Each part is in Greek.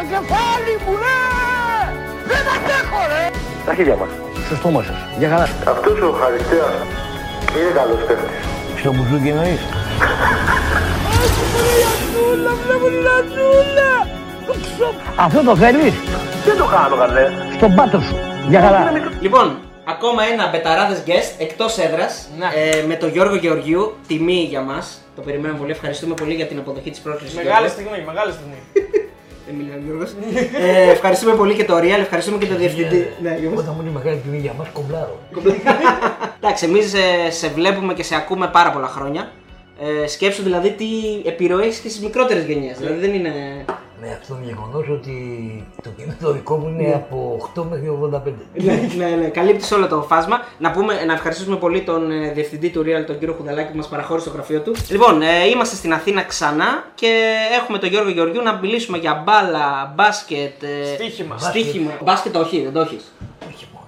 το κεφάλι μου, ρε! Δεν αντέχω, ρε! Τα χέρια μας. Στο στόμα σας. Για καλά. Αυτός ο Χαριστέας είναι καλός παίκτης. Στο μπουζούκι εννοείς. Αυτό το θέλεις; Δεν το κάνω καλέ. στον πάτο σου. Για καλά. Λοιπόν, ακόμα ένα μπεταράδες guest εκτός έδρας ε, με τον Γιώργο Γεωργίου. Τιμή για μας. Το περιμένουμε πολύ. Ευχαριστούμε πολύ για την αποδοχή της πρόσκλησης. Μεγάλη στιγμή, μεγάλη στιγμή. Δεν μιλάει ο Γιώργος. ε, ευχαριστούμε πολύ και το Real, ευχαριστούμε και τον διευθυντή. ναι, Γιώργος. Όταν μου είναι μεγάλη τιμή για μας, κομπλάρω. Εντάξει, εμείς σε βλέπουμε και σε ακούμε πάρα πολλά χρόνια. Ε, σκέψου δηλαδή τι επιρροή έχεις και στις μικρότερες γενιές. Δηλαδή δεν είναι. Ναι, αυτό είναι γεγονός ότι το κίνητο το δικό μου είναι από 8 μέχρι 85. ναι, ναι, ναι, καλύπτεις όλο το φάσμα. Να, πούμε, να ευχαριστήσουμε πολύ τον ε, διευθυντή του Real, τον κύριο Χουδαλάκη, που μας παραχώρησε το γραφείο του. Λοιπόν, ε, είμαστε στην Αθήνα ξανά και έχουμε τον Γιώργο Γεωργιού να μιλήσουμε για μπάλα, μπάσκετ. Ε, Στοίχημα. Στοίχημα. Μπάσκετ, όχι, δεν το έχεις.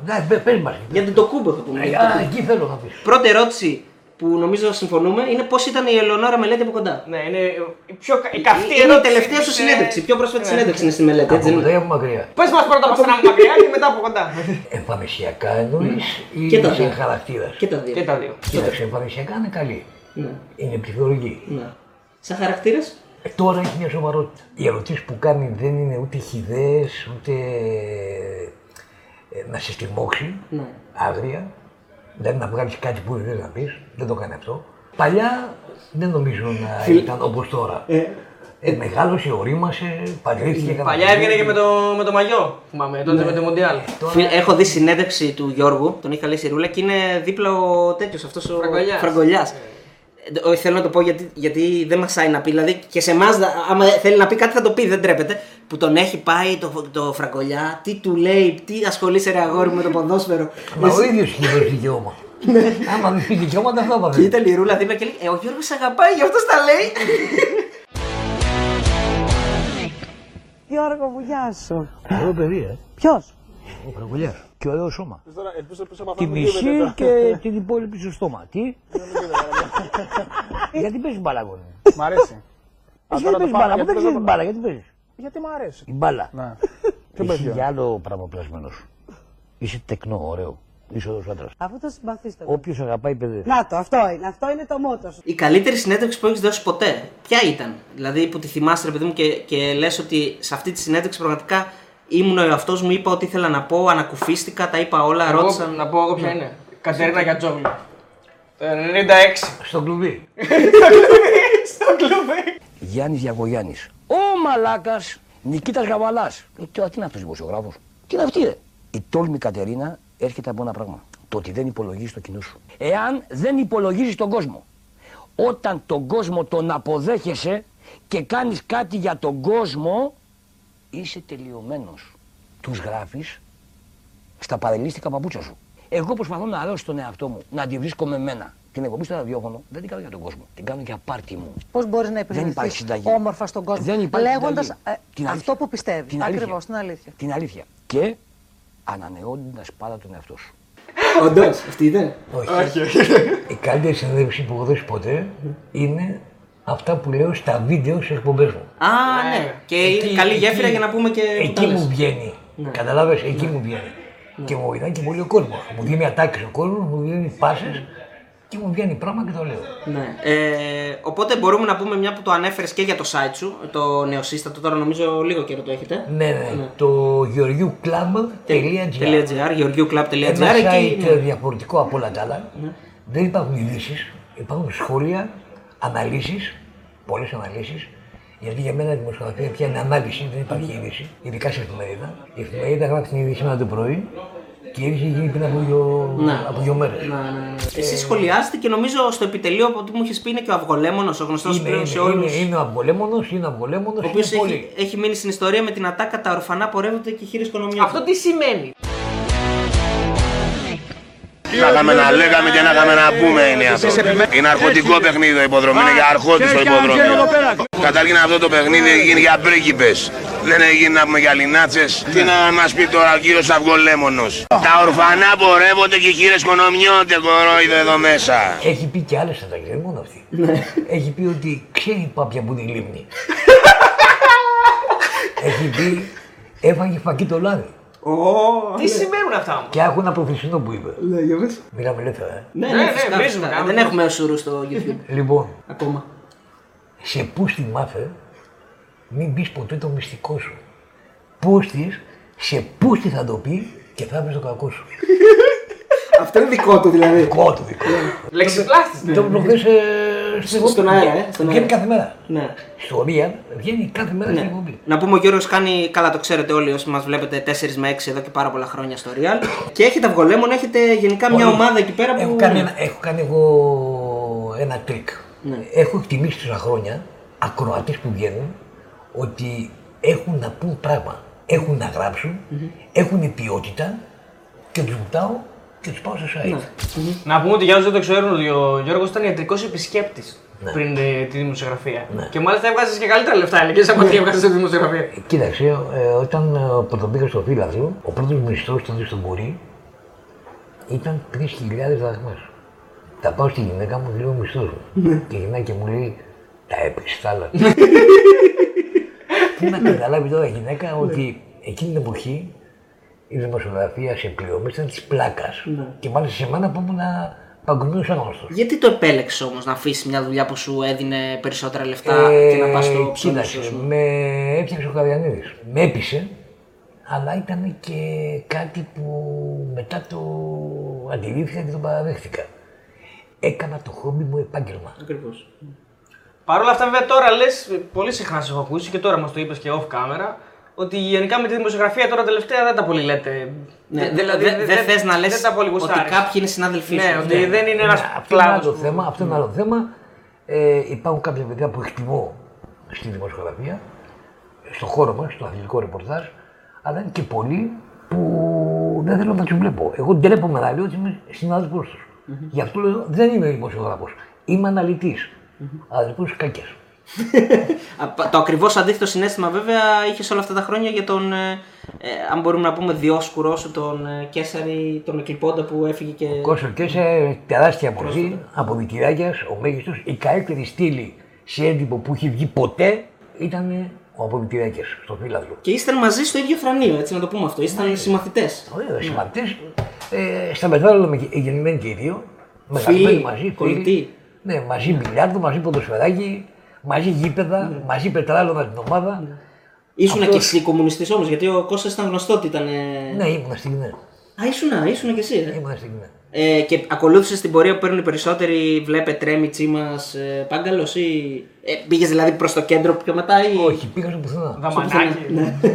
Ναι, πε- πες μας. Για την το κούμπο θα πούμε. για την Α, Τοκούμπο. εκεί θέλω να πεις. Πρώτη ερώτηση που νομίζω συμφωνούμε είναι πώς ήταν η Ελεονόρα Μελέτη από κοντά. Ναι, είναι η πιο κα- η καυτή Είναι η ερώτηση. τελευταία σου Είναι- συνέντευξη. Η πιο πρόσφατη Ναι. συνέντευξη είναι στη μελέτη, έτσι Από δεν είναι. κοντά ή από μακριά. Πες μας πρώτα από στενά μακριά και μετά από κοντά. Εμφανισιακά εννοείς ή Και τα σε δύο. χαρακτήρας; Και τα δύο. Και τα δύο. Κοίταξε, εμφανισιακά είναι καλή. Ναι. Είναι ψυχολογική. ναι. Σαν χαρακτήρας; Ε, Τώρα έχει μια σοβαρότητα. Οι ερωτήσεις που κάνει δεν είναι ούτε χιδαίε, ούτε ε, να σε στριμώξει. Ναι. Άγρια. Δηλαδή να βγάλεις κάτι που δεν να πεις. Δεν το κάνει αυτό. Παλιά δεν νομίζω να ήταν όπως τώρα. Ε, Ε, μεγάλωσε, ορίμασε, παντρεύτηκε. έκανα Παλιά παιδί. έβγαινε και με το, με το μαγιό. Θυμάμαι, τότε με το Μοντιάλ. Τώρα- Φίλε, έχω δει συνέντευξη του Γιώργου, τον είχα λέει στη Ρούλα και είναι δίπλα ο τέτοιος αυτός ο Φραγκολιάς. Φραγκολιάς. Ε, όχι, θέλω να το πω γιατί, γιατί δεν μασάει να πει. Δηλαδή και σε εμάς, άμα θέλει να πει κάτι θα το πει, δεν τρέπεται. Που τον έχει πάει το, το Φραγκολιά, τι του λέει, τι ασχολείσαι ρε αγόρι μου με το ποδόσφαιρο. Μα ο ίδιος είχε δώσει δικαίωμα. Άμα δεν πει δικαιώματα, αυτό θα Και πει. ήταν η Ρούλα δίπλα και λέει: Ε, ο Γιώργος αγαπάει, γι' αυτό τα λέει. Γιώργο μου, γεια σου. Ωραίο παιδί, ε. Ποιος; Ο Φραγκουλιάς. Και ωραίο σώμα. Ελπίζω πίσω από Τη μισή και την υπόλοιπη στο στόμα. Τι. Γιατί παίζεις μπάλα, γόνι. Μ' αρέσει. Εσύ δεν παίζεις μπάλα. Πού δεν ξέρει μπάλα, γιατί παίζεις; Γιατί μ' αρέσει. Η μπάλα. Ναι. Εσύ για άλλο πράγμα πλασμένος σου. Είσαι τεκνό, ωραίο. Είσαι ωραίο άντρας. Αφού το συμπαθήστε. Όποιος αγαπάει, παιδί. Να το, αυτό είναι. Αυτό είναι το μότο σου. Η καλύτερη συνέντευξη που έχεις δώσει ποτέ, ποια ήταν; Δηλαδή που τη θυμάσαι, ρε παιδί μου, και, και λες ότι σε αυτή τη συνέντευξη πραγματικά ήμουν ο εαυτός μου, είπα ό,τι ήθελα να πω, ανακουφίστηκα, τα είπα όλα, Εγώ, ρώτησαν. να πω εγώ ποια είναι. Κατερίνα Γιατζόγλου. Το 96. Στο κλουβί. Στο κλουβί. Γιάννης Διακογιάννη. Ο μαλάκας Νικήτας Γαβαλάς. Ε, τώρα τι είναι αυτός ο δημοσιογράφος; Τι είναι αυτή, ρε; Η τόλμη Κατερίνα έρχεται από ένα πράγμα. Το ότι δεν υπολογίζει το κοινό σου. Εάν δεν υπολογίζεις τον κόσμο, όταν τον κόσμο τον αποδέχεσαι και κάνεις κάτι για τον κόσμο, είσαι τελειωμένος. Τους γράφεις στα παρελίστικα παπούτσια σου. Εγώ προσπαθώ να αρρώσω τον εαυτό μου, να τη βρίσκω με μένα. Την εκπομπή στο ραδιόφωνο δεν την κάνω για τον κόσμο. Την κάνω για πάρτι μου. Πώς μπορείς να υπάρχει επιδειχθεί συνταγή. όμορφα στον κόσμο. Δεν υπάρχει Λέγοντας συνταγή. Την αλήθεια. αυτό που πιστεύεις. Την αλήθεια. Ακριβώς, την αλήθεια. Την αλήθεια. Και ανανεώνοντας πάντα τον εαυτό σου. Όντως, αυτή ήταν. Όχι. Η καλύτερη συνέντευξη που έχω δώσει ποτέ είναι αυτά που λέω στα βίντεο στις εκπομπές μου. Α, ναι. Και είναι καλή γέφυρα για να πούμε και. Εκεί κουτάλες. μου βγαίνει. Καταλάβες, εκεί μου βγαίνει. Και μου βοηθάει και πολύ ο κόσμος. Μου δίνει ατάκες ο κόσμος, μου δίνει πάσε και μου βγαίνει πράγμα και το λέω. Ναι. Ε, οπότε μπορούμε να πούμε μια που το ανέφερες και για το site σου, το νεοσύστατο, τώρα νομίζω λίγο καιρό το έχετε. Ναι, ναι. Το γεωργιούκλαμπ.gr .gr, γεωργιούκλαμπ.gr Ένα εκεί. site διαφορετικό από όλα τα άλλα. Δεν υπάρχουν ειδήσεις, υπάρχουν σχόλια, αναλύσεις, πολλές αναλύσεις. Γιατί για μένα η δημοσιογραφία πια είναι ανάλυση, δεν υπάρχει είδηση. Ειδικά σε εφημερίδα. Η εφημερίδα γράφει την είδηση σήμερα το πρωί και η είδηση γίνει πριν από δύο, Ναι. από δύο μέρες. Ναι, ναι, ναι. Εσύ σχολιάζετε και νομίζω στο επιτελείο από ό,τι μου είχες πει είναι και ο Αυγολέμονος, ο γνωστός Είναι, πλέον είναι, σε όλους. είναι, είναι ο αυγολέμονος, είναι ο αυγολέμονος. Ο οποίος έχει, έχει μείνει στην ιστορία με την ατάκα τα ορφανά πορεύονται και χείρι οικονομία. Αυτό τι σημαίνει; Να είχαμε να λέγαμε και να είχαμε να πούμε είναι αυτό. Είναι αρχοντικό παιχνίδι το υποδρόμιο, είναι για αρχότη το υποδρόμιο. Καταρχήν αυτό το παιχνίδι έγινε για πρίγκιπες. Δεν έγινε να πούμε για λινάτσες. Τι να μας πει τώρα ο κύριος Αυγολέμονος. Τα ορφανά πορεύονται και οι χείρες κονομιώνται κορόιδο εδώ μέσα. Έχει πει και άλλες ατάκε, δεν μόνο αυτή. έχει πει ότι ξέρει η πάπια που είναι η λίμνη. έχει πει Έφαγε φακή το λάδι. Τι σημαίνουν αυτά όμως; Και άκου ένα προθεσινό που είπε. Ναι, για πες. Μιλάμε ελεύθερα, ε. Ναι, Ναι, ναι, ναι, φυσικά, βρίζουμε, φυσικά. κάνουμε Δεν έχουμε σουρού στο YouTube Λοιπόν, ακόμα. σε πούστη μάθε, μην πεις ποτέ το μυστικό σου. Πούστης, σε πούστη θα το πεις και θα βρεις το κακό σου. Αυτό είναι δικό του δηλαδή. Δικό του δικό. Λεξιπλάστης. Το προχθές ε, Στον αέρα, ε, στον Βγαίνει αέρα. κάθε μέρα. Ναι. Στο Real βγαίνει κάθε μέρα στην εκπομπή. Να πούμε ο Γιώργος κάνει, καλά το ξέρετε όλοι όσοι μας βλέπετε 4 με 6 εδώ και πάρα πολλά χρόνια στο Real. Και έχετε αυγολέμον, έχετε γενικά μια Όχι. ομάδα εκεί πέρα που... Έχω κάνει, ένα, έχω κάνει εγώ ένα τρικ. Ναι. Έχω εκτιμήσει τόσα χρόνια ακροατές που βγαίνουν ότι έχουν να πουν πράγμα. Έχουν να γράψουν έχουν ποιότητα και τους βουτάω και τους πάω στο site. Να πούμε ότι για όσους δεν το ξέρουν ότι ο Γιώργος ήταν ιατρικός επισκέπτης Ναι. πριν ε, τη δημοσιογραφία. Και μάλιστα έβγαζες και καλύτερα λεφτά έλεγες Ναι. από ό,τι έβγαζες στη δημοσιογραφία. Κοίταξε, ε, όταν ε, πρωτοπήκα στο φύλαθρο, ο πρώτος μισθός ήταν στο Μπουρί ήταν 3.000 δραχμές. Τα πάω στη γυναίκα μου, λέω μισθός μου. και η γυναίκα μου λέει, τα έπαιξε τα άλλα. Τι να καταλάβει τώρα η γυναίκα ότι εκείνη την εποχή η δημοσιογραφία σε πληρωμή ήταν της πλάκας. Και μάλιστα σε μένα που ήμουν παγκοσμίως άγνωστος. Γιατί το επέλεξες όμως να αφήσεις μια δουλειά που σου έδινε περισσότερα λεφτά και να πας στο ψωμί σου. ας Ε, κοίταξε, πούμε; με έφτιαξε ο Καβιανίδης. Με έπεισε, αλλά ήταν και κάτι που μετά το αντιλήφθηκα και το παραδέχτηκα. Έκανα το χόμπι μου επάγγελμα. Ακριβώς. Παρ' όλα αυτά, βέβαια, τώρα λες, πολύ συχνά σε έχω ακούσει και τώρα μας το είπες και off camera, ότι γενικά με τη δημοσιογραφία τώρα τελευταία δεν τα πολύ λέτε. Ναι, Δε- δηλαδή δε- δεν δε- θες να λες δεν τα πολύ ότι γουστάρεις. κάποιοι είναι συνάδελφοί Ναι, σου. ότι Ναι. δεν είναι Ναι, ένα αυτό είναι άλλο κλάδο. θέμα. Αυτό είναι άλλο θέμα. Ε, υπάρχουν κάποια παιδιά που εκτιμώ στη δημοσιογραφία, στον χώρο μας, στο αθλητικό ρεπορτάζ, αλλά είναι και πολλοί που δεν θέλω να τους βλέπω. Εγώ ντρέπομαι να λέω ότι είμαι συνάδελφός τους. Γι' αυτό λέω δεν είμαι δημοσιογράφος. Είμαι αναλυτής. Αδελφό κακές. Α, Το ακριβώς αντίθετο συνέστημα βέβαια είχες όλα αυτά τα χρόνια για τον, ε, ε, αν μπορούμε να πούμε, διόσκουρό σου, τον ε, Κέσαρη, τον Εκλειπώντα που έφυγε και. Κόσο και σε τεράστια μορφή από Βιτηράκια, ο μέγιστος, η καλύτερη στήλη σε έντυπο που έχει βγει ποτέ ήταν ο Αποβιτηράκια στο φύλαδρο. Και ήσταν μαζί στο ίδιο θρανείο, έτσι να το πούμε αυτό. Ήσταν συμμαθητές. Ωραία, συμμαθητές. Ε, στα μετάλλα με γεννημένοι και οι δύο. Μεγαλύτεροι Φίλοι, μαζί. κολλητοί. φίλοι. Ναι, μαζί μπιλιάρδο, μαζί ποδοσφαιράκι, μαζί γήπεδα, μαζί πετράλωνα την ομάδα. Ήσουν Αυτός- και εσύ κομμουνιστής όμως, γιατί ο Κώστας ήταν γνωστό ότι ήταν. ε, Ναι, ήμουν στην ναι. Α, ήσουν, ήσουν και εσύ. Ε. Ήμουν στην ναι. Ε, και ακολούθησες την πορεία που παίρνουν οι περισσότεροι, βλέπε τρέμι τσίμα ε, πάγκαλος ή. Ε, Πήγες δηλαδή προς το κέντρο πιο μετά ή. Όχι, πήγα στο πουθενά. Δαμανάκι.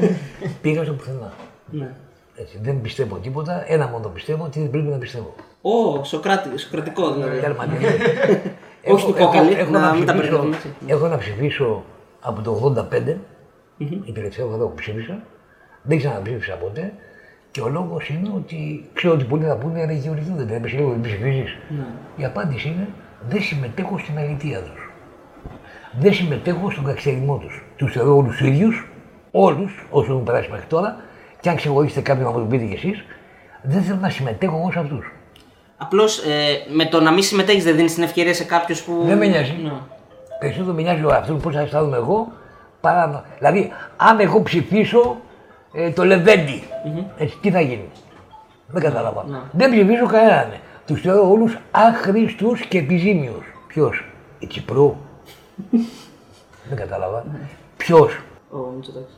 Πήγα στο πουθενά. Ναι. Έτσι, δεν πιστεύω τίποτα. Ένα μόνο πιστεύω ότι δεν πρέπει να πιστεύω. Ω, Σοκράτη, σοκρατικό δηλαδή. Τέρμα, ναι. Όχι του κόκαλη, να μην τα ψηφίσω- μπερδεύουμε. Έχω να ψηφίσω από το 85, η τελευταία φορά που ψήφισα. Δεν ξαναψήφισα ποτέ. Και ο λόγος είναι ότι ξέρω ότι πολλοί θα πούνε ρε Γεωργίου, δεν πρέπει λίγο να ψηφίσει. Ναι. Η απάντηση είναι δεν συμμετέχω στην αλήθεια τους. Δεν συμμετέχω στον κακιστερισμό τους. Τους θεωρώ όλους ίδιους, όλους όσου έχουν περάσει μέχρι τώρα. Και αν ξεχωρίσετε κάποιον να μου το πείτε κι εσείς, δεν θέλω να συμμετέχω εγώ σε αυτούς. Απλώς ε, με το να μην συμμετέχεις δεν δίνεις την ευκαιρία σε κάποιους που. Δεν με νοιάζει. Ναι. Περισσότερο με νοιάζει ο αυτό πώ θα αισθάνομαι εγώ. Παρά... να- Δηλαδή, αν εγώ ψηφίσω ε, το λεβεντι έτσι, τι θα γίνει; Δεν κατάλαβα. Δεν ψηφίσω κανέναν. Τους θεωρώ όλους άχρηστους και επιζήμιους. Ποιος, η Τσιπρού. Δεν κατάλαβα. Ποιος, Ο Μητσοτάκης.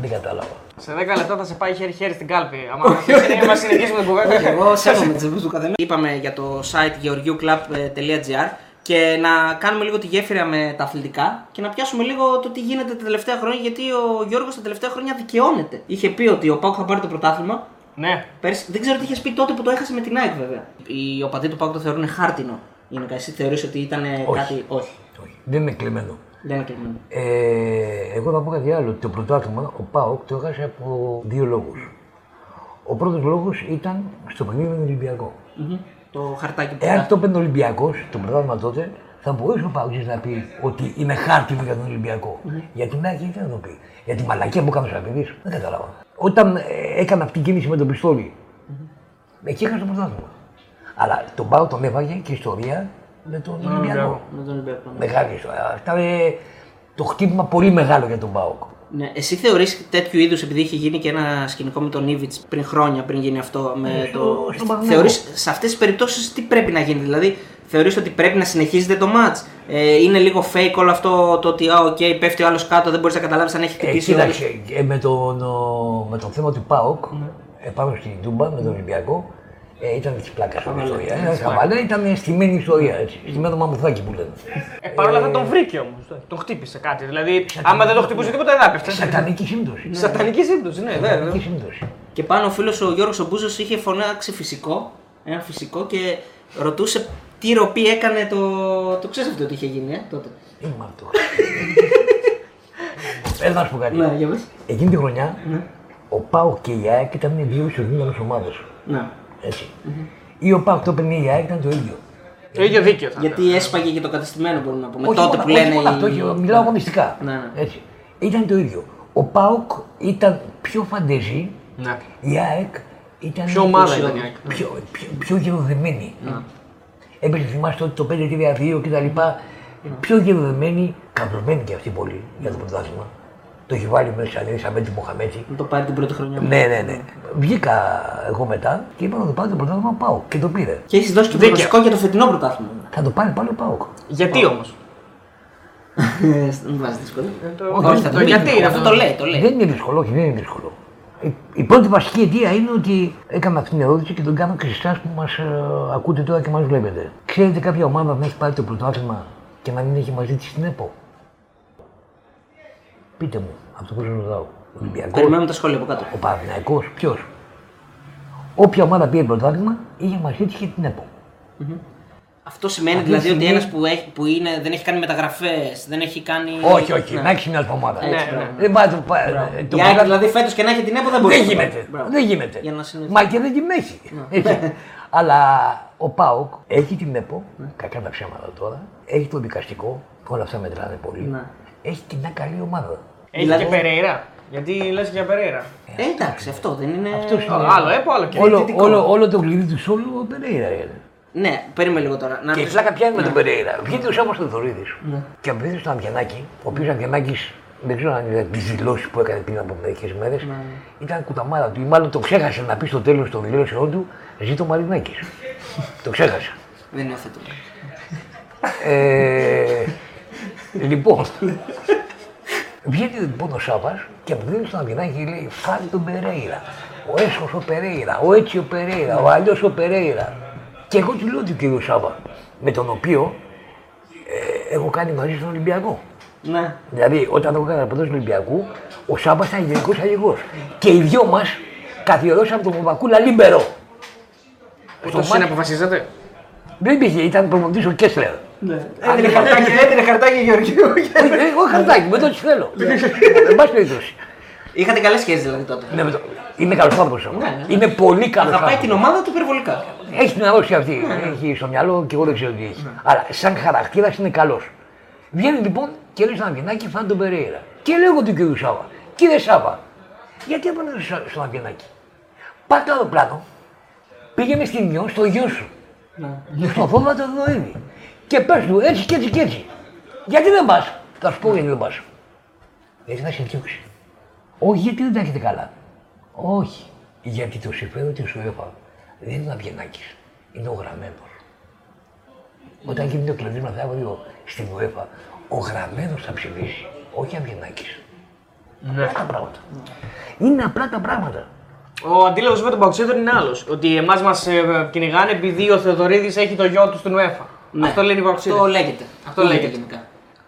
Δεν κατάλαβα. Σε 10 λεπτά θα σε πάει χέρι-χέρι στην κάλπη. Άμα μα συνεχίσουμε την κουβέντα. Εγώ σέβομαι τις εμπειρίε του καθένα. Είπαμε για το site georgiuclub.gr και να κάνουμε λίγο τη γέφυρα με τα αθλητικά και να πιάσουμε λίγο το τι γίνεται τα τελευταία χρόνια. Γιατί ο Γιώργος τα τελευταία χρόνια δικαιώνεται. Είχε πει ότι ο Πάουκ θα πάρει το πρωτάθλημα. Ναι. Πέρσι, δεν ξέρω τι είχες πει τότε που το έχασε με την ΑΕΚ βέβαια. Οι οπαδοί του Πάουκ το θεωρούν χάρτινο. Γενικά, εσύ θεωρείς ότι ήταν κάτι. Όχι. Όχι, δεν είναι κλεμμένο. Δεν είναι κλεισμένο. Ε, εγώ θα πω κάτι άλλο. Το πρωτάθλημα, ο Πάοκ το έχασε από δύο λόγους. Ο πρώτος λόγος ήταν στο παιχνίδι με τον Ολυμπιακό. Μμμ. Το χαρτάκι που Εάν το παίρνει ο Ολυμπιακός, το πρωτάθλημα τότε, θα μπορούσε ο Παγκή να πει ότι είναι χάρτινο για τον Ολυμπιακό. Γιατί να έχει, δεν θα το πει; Για τη μαλακία που έκανε ο Σαββίδη, δεν κατάλαβα. Όταν ε, έκανα αυτή την κίνηση με τον πιστόλι, εκεί είχα το πρωτάθλημα. Αλλά τον Πάο τον έβαγε και ιστορία με τον Ολυμπιακό. με τον Ολυμπιακό. Μεγάλη ιστορία. Αυτά είναι το χτύπημα πολύ μεγάλο για τον ΠΑΟΚ. Ναι. Εσύ θεωρείς τέτοιου είδους, επειδή είχε γίνει και ένα σκηνικό με τον Ίβιτς πριν χρόνια, πριν γίνει αυτό με Ναι, το... στο- στον Παναθηναϊκό. Θεωρείς σε αυτές τις περιπτώσεις τι πρέπει να γίνει, δηλαδή θεωρείς ότι πρέπει να συνεχίζεται το ματς, ε, είναι λίγο fake όλο αυτό το ότι α, οκ, πέφτει ο άλλος κάτω, δεν μπορείς να καταλάβεις αν έχει Ε, χτυπήσει. δεν κοίταξε, ε, με, τον, ο, με το θέμα του ΠΑΟΚ, Ναι. ε, πάνω στην Τούμπα με τον Ολυμπιακό, ε, ήταν της πλάκας στην ιστορία. Ε, χαβαλέ, ήταν στημένη ιστορία. Έτσι. Στημένο μαμουθάκι που λένε. Ε, Παρ' όλα αυτά τον βρήκε όμως. Τον χτύπησε κάτι. Δηλαδή, άμα δεν το χτυπούσε τίποτα, δεν θα έπεφτε. Σατανική σύμπτωση. Σατανική σύμπτωση, ναι, βέβαια. Σατανική σύμπτωση. Και πάνω ο φίλος ο Γιώργος ο Μπούζος είχε φωνάξει φυσικό, ένα φυσικό και ρωτούσε τι ροπή έκανε το... Το ξέρεις αυτό ότι είχε γίνει, ε, τότε. Είμαι αυτό. Έλα να σου πω κάτι. Ναι, για πες. Εκείνη τη χρονιά, ο ΠΑΟΚ και η ΑΕΚ ήταν οι δύο ισοδύναμε ομάδες. Ναι. Έτσι. Ή ο ΠΑΟΚ το έπαιρνε η ΑΕΚ ήταν το ίδιο. Το ίδιο δίκαιο θα Γιατί έσπαγε και το κατεστημένο μπορούμε να πούμε. Όχι τότε μόνο- που όχι λένε. μόνο οι- αυτό, όχι, μιλάω αγωνιστικά. Ναι, ναι. Έτσι. Ήταν το ίδιο. Ο ΠΑΟΚ ήταν πιο φαντεζή, Ναι. η ΑΕΚ ήταν Ποιο ομάδα πιο- ήταν η ΑΕΚ. Πιο, πιο, πιο γεροδεμένη. Ναι. Έπαιζε, θυμάστε ότι το 5-3-2 κτλ. Πιο γεροδεμένη, καμπλωμένη και αυτή πολύ για το πρωτάθλημα. Το έχει βάλει μέσα σαν σαν Μέντι Μοχαμέτη. Να το πάρει την πρώτη χρονιά. Ναι, ναι, ναι. Βγήκα εγώ μετά και είπα να το πάρω το πρωτάθλημα πάω και το πήρε. Και έχεις δώσει και Δίκαιο. προσωπικό για το φετινό πρωτάθλημα. Θα το πάρει πάλι ο Πάοκ. Γιατί όμως; Ε, Δεν βάζει δύσκολο. Όχι, Όχι, θα το το πει. γιατί είναι Αυτό αυτό. το λέει, το λέει. Δεν είναι δύσκολο, όχι, δεν είναι δύσκολο. Η, η πρώτη βασική αιτία είναι ότι έκανα αυτή την ερώτηση και τον κάνω και σε εσάς που μας ακούτε τώρα και μας βλέπετε. Ξέρετε κάποια ομάδα να έχει πάρει το πρωτάθλημα και να μην έχει μαζί της την ΕΠΟ; Πείτε μου, αυτό που σα ρωτάω. Ο Ολυμπιακός, Περιμένουμε τα σχόλια από κάτω. ο Παναθηναϊκός, ποιος; Όποια ομάδα πήρε πρωτάθλημα είχε μαζί τη και την ΕΠΟ. Αυτό σημαίνει Αυτή δηλαδή τη ότι στιγμή- ένας που, έχει, που είναι, δεν έχει κάνει μεταγραφές, δεν έχει κάνει. Όχι, όχι, Ναι. να έχεις μια ομάδα. Έτσι, Ναι, μπράβο. Δεν πάει το, πα- το Η ΑΕΚ πρωτάθλημα- δηλαδή φέτος και να έχει την ΕΠΟ δεν μπορεί Δεν να το πάρει. γίνεται. Μπράβο. Δεν γίνεται. Για να συνεχίσει. Μα και δεν την έχει. Έτσι. Αλλά ο Πάοκ έχει την ΕΠΟ, κακά τα ψέματα τώρα, έχει το δικαστικό, όλα αυτά μετράνε πολύ. Ναι. Έχει και μια καλή ομάδα. Έχει Δηλαδή- και Περέιρα. Γιατί λες για Περέιρα. Ε, εντάξει, αυτό δεν είναι. Αυτός είναι. Άλλο έπο, άλλο και. Όλο, διαιτητικό. όλο, όλο το κλειδί του όλου ο Περέιρα είναι. Ναι, περίμενε λίγο τώρα. Να Και η ρωτήσω- φλάκα πιάνει με Ναι. τον Περέιρα. Βγήκε ο Σάββας Θεοδωρίδης και απευθύνεται στον Αμβιανάκη, ο οποίος Αμβιανάκης δεν ξέρω αν είδε τις δηλώσεις που έκανε πριν από μερικές μέρες, ήταν κουταμάρα του ή μάλλον το ξέχασε να πει στο τέλος των δηλώσεών του «Ζήτω Μαρινάκης». το ξέχασε. Δεν είναι αυτό. Ε, λοιπόν, βγαίνει λοιπόν ο Σάββας και απευθύνεται στον Αμβιανάκη και λέει «Φάλει τον Περέιρα». Ο έσχος ο Περέιρα, ο έτσι ο Περέιρα, ο αλλιώς ο Περέιρα. Και εγώ του λέω του κύριος Σάβα, με τον οποίο ε, έχω κάνει μαζί στον Ολυμπιακό. Ναι. Δηλαδή, όταν εγώ έκανα πρωτός του Ολυμπιακού, ο Σάβα ήταν γενικός αλληγός. Και οι δυο μας καθιερώσαμε τον Παπακούλα Λίμπερο. Στο Ούτω είναι μάτι- αποφασίζατε. Δεν υπήρχε, ήταν προπονητής ο Κέσλερ. Έδινε χαρτάκι, έδινε χαρτάκι Γεωργίου. Όχι, Εγώ χαρτάκι, με το τι θέλω. Εν πάση περιπτώσει. Είχατε καλές σχέσεις δηλαδή τότε. Ναι, με το- Είναι καλός άνθρωπος. ναι. Είναι πολύ καλός Αγαπάει την ομάδα του υπερβολικά. Έχει την αρρώστια αυτή. Έχει στο μυαλό και εγώ δεν ξέρω τι έχει. Αλλά σαν χαρακτήρας είναι καλός. Βγαίνει λοιπόν και λέει στον Αυγενάκη φάνε τον Περέιρα. Και λέω εγώ του κύριου Σάβα. Κύριε Σάβα, γιατί έπαιρνε στον Αυγενάκη. Πάτε το αεροπλάνο, πήγαινε στην Νιό, στο γιο σου. Στο φόβα το Δοίδη. Και πες του έτσι και έτσι και έτσι. Γιατί δεν πας, θα σου πω γιατί δεν πας. Γιατί θα σε διώξει. Όχι γιατί δεν τα έχετε καλά. Όχι. Γιατί το συμφέρον της UEFA δεν είναι ο Αυγενάκης. Είναι ο γραμμένος. Όταν γίνει το κλειδίσμα αύριο στην UEFA, ο γραμμένος θα ψηφίσει. Όχι ο Αυγενάκης. Απλά τα πράγματα. Είναι απλά τα πράγματα. Ο αντίλογος με τον Παουξίδων είναι άλλος. Ότι εμάς μας κυνηγάνε επειδή ο Θεοδωρίδης έχει το γιο του στην UEFA. Ναι. Αυτό λένε οι Αυτό Παουξίδων. λέγεται. Αυτό λέγεται γενικά.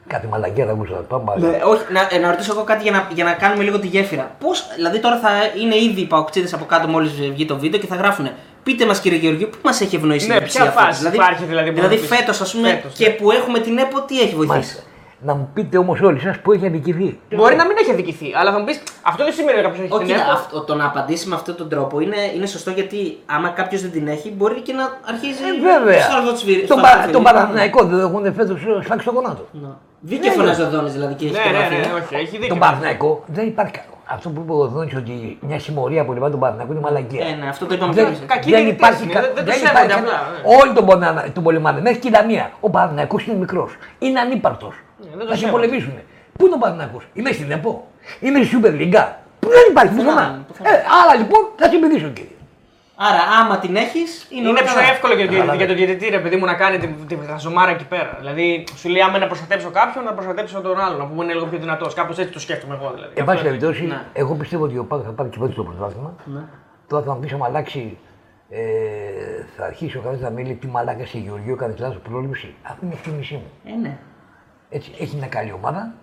Κάτι μαλακιά θα ακούσω. Πάμε άλλο. Ε, όχι, να, ε, να ρωτήσω εγώ κάτι για να, για να κάνουμε λίγο τη γέφυρα. Πώς, δηλαδή τώρα θα είναι ήδη οι παοξίδε από κάτω μόλις βγει το βίντεο και θα γράφουν. Πείτε μας κύριε Γεωργίου, πού μας έχει ευνοήσει Ναι, η ποια δεξιά φάση υπάρχει δηλαδή που Δηλαδή να πεις φέτος, ας πούμε, φέτος, και ναι. που έχουμε την ΕΠΟ, τι έχει βοηθήσει; Μάλιστα. Να μου πείτε όμως όλοι σας που έχει αδικηθεί. Μπορεί να μην έχει αδικηθεί, αλλά θα μου πεις αυτό δεν σημαίνει ότι κάποιος έχει Όχι, την κοίτα, ΕΠΟ. αυτό, το να απαντήσει με αυτόν τον τρόπο είναι, είναι σωστό γιατί άμα κάποιος δεν την έχει, μπορεί και να αρχίζει. Ε, βέβαια. στο αργό της βίρ- Τον, στο πα, αργό τον της Παναθηναϊκό δεν έχουν φέτος ε, σφάξει το γονάτο. Ναι. Βγήκε φωνάζει ο Δόνης δηλαδή και έχει Ναι, το ναι, γραφείο. ναι, όχι, έχει δίκιο. Τον Παναθηναϊκό δεν υπάρχει καλό. Αυτό που είπε ο Δόνης ότι μια συμμορία που λυπάται τον Παναθηναϊκό είναι μαλακία. Ε, ναι, αυτό το είπαμε Δεν, και εμείς. Κακοί δεν διαιτητές υπάρχει είναι, κα- δεν- δεν τους δεν σέβονται υπάρχει απλά, κα- ναι. Όλοι τον, πονα- τον πολεμάνε. Μέχρι και η Λαμία. Ο Παναθηναϊκός είναι μικρός. Είναι ανύπαρτος. Ναι, δεν το Θα σε σέβονται. πολεμήσουν. Πού είναι ο Παναθηναϊκός; Είμαι στην ΕΠΟ. Είμαι στη Super League. Που δεν υπάρχει Πουθενά, πουθενά. πουθενά. Ε, άρα λοιπόν θα συμπηδήσω κύριε. Άρα, άμα την έχεις, είναι, Είναι όλα πιο καλά. εύκολο για, τον- Καλά, για ναι. τον διαιτητή, ρε παιδί μου, να κάνει την, την χαζομάρα εκεί πέρα. Δηλαδή, σου λέει άμα να προστατέψω κάποιον, να προστατέψω τον άλλον, να πούμε είναι λίγο πιο δυνατός. Κάπως έτσι το σκέφτομαι εγώ δηλαδή. Εν πάση περιπτώσει, Ναι. εγώ πιστεύω ότι ο Πάο θα πάρει και πάλι το πρωτάθλημα. Ναι. Τώρα θα μου πεις άμα αλλάξει, ε, θα αρχίσει ο καθένα να μιλεί τι μαλάκα σε Γεωργίο, κάνει λάθο πρόληψη. Αυτή είναι η εκτίμησή μου. Ε, ναι. Έτσι, έχει μια καλή ομάδα,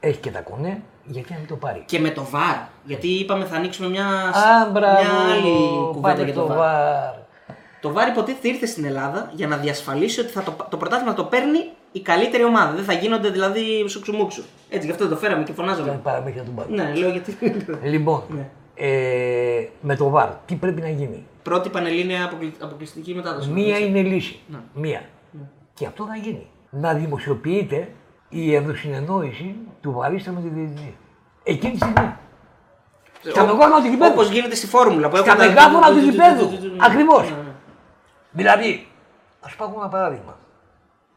έχει και τα κονέ, γιατί να μην το πάρει. Και με το βαρ. Γιατί είπαμε θα ανοίξουμε μια, Α, μπράβο, μια άλλη κουβέντα πάμε για το στο βαρ. βαρ. Το βάρ υποτίθεται ήρθε στην Ελλάδα για να διασφαλίσει ότι θα το, το πρωτάθλημα το παίρνει η καλύτερη ομάδα. Δεν θα γίνονται δηλαδή σουξουμούξου. Έτσι, γι' αυτό το φέραμε και Κάνει φωνάζαμε. παραμύθια του μπαρ. Ναι, λέω γιατί. Λοιπόν, Ναι. ε, με το βαρ, τι πρέπει να γίνει; Πρώτη πανελλήνια αποκλει- αποκλειστική μετάδοση. Μία είναι λύση. Ναι. Μία. Και αυτό θα γίνει. Να δημοσιοποιείται η ενδοσυνεννόηση του βαρίστα με τη διαιτητή. Εκείνη τη στιγμή. Στα μεγάφωνα του γηπέδου. Όπως γίνεται στη φόρμουλα που Στα έχουν τα- μεγάφωνα του γηπέδου. Ναι, Ακριβώς. ναι. Δηλαδή, ας πάρω ένα παράδειγμα.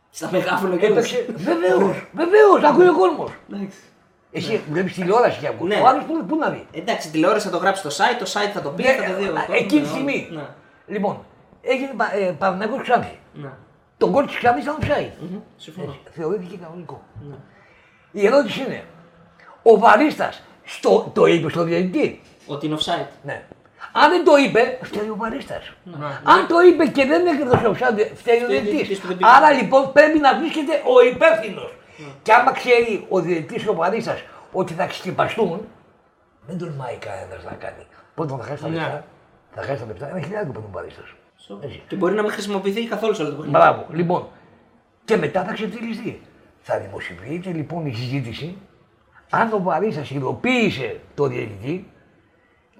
Στα μεγάφωνα και Έπαιξε. Βεβαίως, βεβαίως, ακούει ο κόσμος. Εντάξει. Εσύ βλέπεις τηλεόραση και ακούς. Ναι. Ο άλλο πού, πού να δει; Εντάξει, τηλεόραση θα το γράψει στο site, το site θα το πει, θα το δει. ο κόσμος, Εκείνη ναι, τη στιγμή. Ναι. Λοιπόν, έγινε πα- ε, Παναθηναϊκός Ξάνθης. Ναι. Το γκολ της Ξάνθης ήταν offside. Μμμ, Συμφωνώ. Θεωρήθηκε κανονικό. Ναι. Η ερώτηση είναι, ο βαρίστα το είπε στο διαιτητή. Ότι είναι offside. Ναι. Αν δεν το είπε, φταίει ο βαρίστα. Ναι. Αν το είπε και δεν έκανε το offside, φταίει ο ο διαιτητής διαιτητής. που δεν πήγε. Άρα λοιπόν πρέπει να βρίσκεται ο υπεύθυνος. Και άμα ξέρει ο διαιτητής και ο βαρίστα ότι θα ξεσκεπαστούν, δεν τολμάει κανένας να κάνει. Πρώτον θα χάσει τα Ναι. λεφτά; Θα χάσει τα λεφτά. Ένα χιλιάδικο παίρνει ο βαρίστα. Έτσι. Και μπορεί να μην χρησιμοποιηθεί καθόλου σε όλο το παιχνίδι. Μπράβο. Λοιπόν, και μετά θα ξεφτυλιστεί. Θα δημοσιοποιείται λοιπόν η συζήτηση αν ο Βαρίσας υλοποίησε το διαιτητή,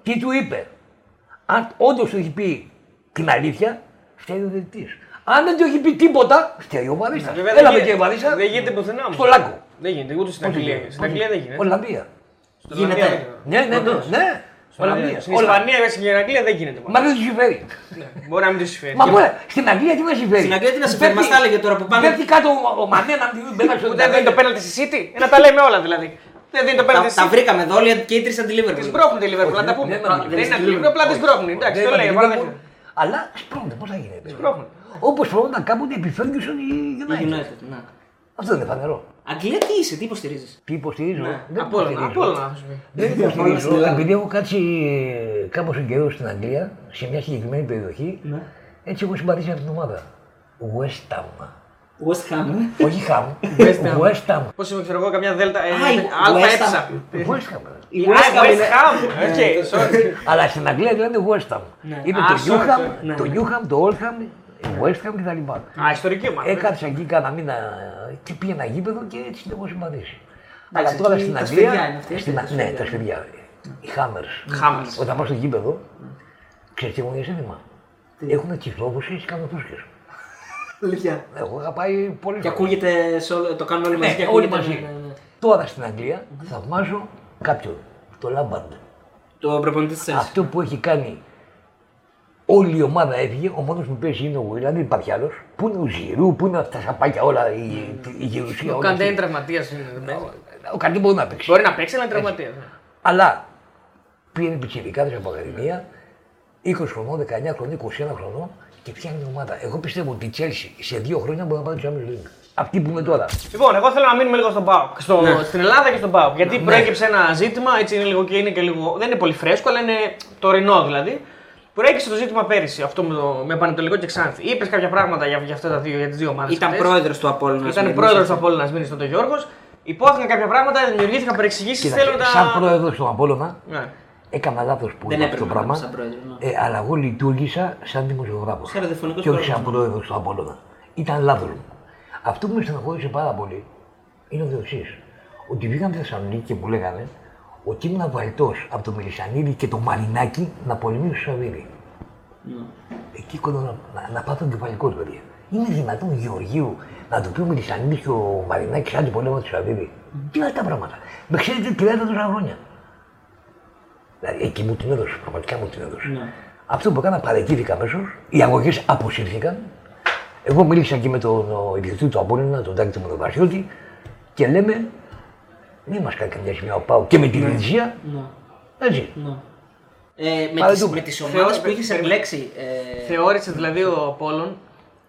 τι του είπε; Αν όντως του έχει πει την αλήθεια, φταίει ο διαιτητής. Αν δεν του έχει πει τίποτα, φταίει ο Βαρίστα. Βέβαια, δεν Έλα με γίνεται- και Βαρίστα. Δεν γίνεται πουθενά όμως. Στο Λάκκο. Δεν γίνεται, ούτε στην Πώς Αγγλία. γίνεται, Στην πώς Αγγλία δεν γίνεται. γίνεται. Ολλανδία. Στην Γίνεται. Ολλανδία δεν γίνεται. Ναι, ναι, ναι. ναι. Ολλανδία. Στην Ολλανδία. Ισπανία, στην Αγγλία δεν γίνεται. Μα δεν τους συμφέρει. Ναι, Μπορεί να μην τους συμφέρει. Μα μπορεί, στην Αγγλία τι να συμφέρει; Στην Αγγλία τι να συμφέρει, Πέφτει- μας τα έλεγε τώρα που πάνε- Πέφτει κάτω ο- ο Μανέ να μην πέταξε Ούτε δεν δίνει το πέναλτι στη City. Ε, να τα λέμε όλα δηλαδή. Δεν δίνει το Τα, πέναλτι στη τα City. βρήκαμε εδώ όλοι και οι τρει από της Τη Liverpool. σπρώχνουν τη Liverpool, να τα πούμε. δεν Δεν είναι είναι στη αντιλήπτο, απλά της σπρώχνουν. Εντάξει, το λέει. παραδέχομαι. Αλλά σπρώχνεται, πώς θα γίνεται. Σπρώχνουν. Όπως σπρώχνονταν κάποτε επί Ferguson η Η United. United, ναι. Αυτό δεν είναι φανερό. Αγγλία τι είσαι, τι υποστηρίζεις; Τι υποστηρίζω. Ναι, δεν Από όλα, υποστηρίζω. από όλα να σου πει. Δεν Απ' όλα στην υποστηρίζω. Ελλάδα. Επειδή έχω κάτσει κάπως καιρό στην Αγγλία, σε μια συγκεκριμένη περιοχή, Ναι. έτσι έχω συμπαθήσει αυτήν την ομάδα. West Ham. West Ham. ε. Όχι Ham. West Ham. West Ham. Πώς είμαι, ξέρω εγώ, καμιά δέλτα. ε, Α, η Αλφα West έψα. West Ham. Η Α, West Ham West είναι- Ham. Οκ, sorry. Αλλά στην Αγγλία λένε West Ham. Είναι Α, το sorry, Newham, sorry. Ναι, το ναι. Newham, το Oldham, West Ham κτλ. Α, ιστορική ομάδα. Έκατσα εκεί κάνα μήνα και πήγαινα γήπεδο και έτσι την έχω συμπαθήσει. Εντάξει, Αλλά τώρα εκεί στην τα Αγγλία. σφυριά είναι αυτή, στην- τα Ναι, σφυριά. τα σφυριά. Οι Hammers. Hammers. Όταν πάω στο γήπεδο, ξέρεις τι έχουν για σύνθημα; Έχουν κυκλόπουση και κανοτούσκες. Αλήθεια. Εγώ είχα πάει πολύ Και φορές. ακούγεται, σε όλο- το κάνουν όλοι μαζί. Ναι, και όλοι ακούγεται, μαζί. ναι, ναι, ναι. Τώρα στην Αγγλία θαυμάζω κάποιον, το Λάμπαντ. Το προπονητή της Chelsea. Αυτό που έχει κάνει όλη η ομάδα έφυγε, ο μόνος που παίζει είναι ο Γουίλαν, δεν υπάρχει άλλος. Πού είναι ο Ζηρού, πού είναι αυτά τα σαπάκια όλα, η, η γερουσία Ο όλα. Καντέ είναι αυτή. τραυματία. δεν παίζει. Ο Καντέ μπορεί να παίξει. Μπορεί να παίξει, αλλά είναι τραυματίας. Αλλά πήγαινε πιτσιρικάδες από ακαδημία, 20 χρονών, 19 χρονών, 21 χρονών και φτιάχνει ομάδα. Εγώ πιστεύω ότι η Chelsea σε δύο χρόνια μπορεί να πάρει το Champions League. Αυτή που είναι τώρα. Λοιπόν, εγώ θέλω να μείνουμε λίγο στον ΠΑΟΚ. Στο, Ναι. Στην Ελλάδα και στον ΠΑΟΚ. Γιατί προέκυψε ένα ζήτημα, έτσι είναι λίγο και είναι και λίγο. Δεν είναι πολύ φρέσκο, αλλά είναι τωρινό δηλαδή. Προέκυψε το ζήτημα πέρυσι, αυτό με, το, με Πανετολικό και Ξάνθη. Είπες κάποια πράγματα για, για αυτά τα δύο, για τις δύο ομάδες. Ήταν πρόεδρος του Απόλλωνα. Ήταν πρόεδρος του Απόλλωνας Μήνυ, τον Γιώργος. Υπόθηκαν κάποια πράγματα, δημιουργήθηκαν παρεξηγήσεις. Κοίτα, Θέλω να. σαν πρόεδρος του Απόλλωνα, Ναι. Έκανα λάθος που Δεν είπα έπρεπε αυτό το να πράγμα. ήταν σαν πρόεδρο, ναι. Ε, αλλά εγώ λειτουργήσα σαν δημοσιογράφος. Σαν ραδιοφωνικός Και όχι πρόεδρος, σαν ναι. πρόεδρος του Απόλλωνα. Ήταν λάθος μου. Αυτό που με στεναχώρησε πάρα πολύ είναι το εξής. Ότι βγήκαν στη Θεσσαλονίκη και μου λέγανε ότι ήμουν βαλτό από το Μελισανίδη και το Μαρινάκι να πολεμήσω στο Σαββίδι. Εκεί κοντά να, να, να πάθω κεφαλικό παιδιά. Είναι δυνατόν Γεωργίου να του πει ο Μελισανίδης και ο Μαρινάκης σαν την πολέμα του Σαββίδι; Τι είναι αυτά τα πράγματα; Με ξέρετε 30 τόσα χρόνια; Δηλαδή εκεί μου την έδωσε, πραγματικά μου την έδωσε. Ναι. Αυτό που έκανα παρετήθηκα αμέσως, οι αγωγές αποσύρθηκαν. Εγώ μίλησα και με τον ο, ιδιοκτήτη του Απόλλωνα, τον Τάκη του Μονοπασιώτη και λέμε Μην μας κάνει καμιά σημεία ο Πάο και με τη Λιτζία. Έτσι. Ε, με, Πάμε τις, δούμε. με τις ομάδες που Θεώρησε- είχες εμπλέξει. Ε, Θεώρησε δηλαδή ο Πόλων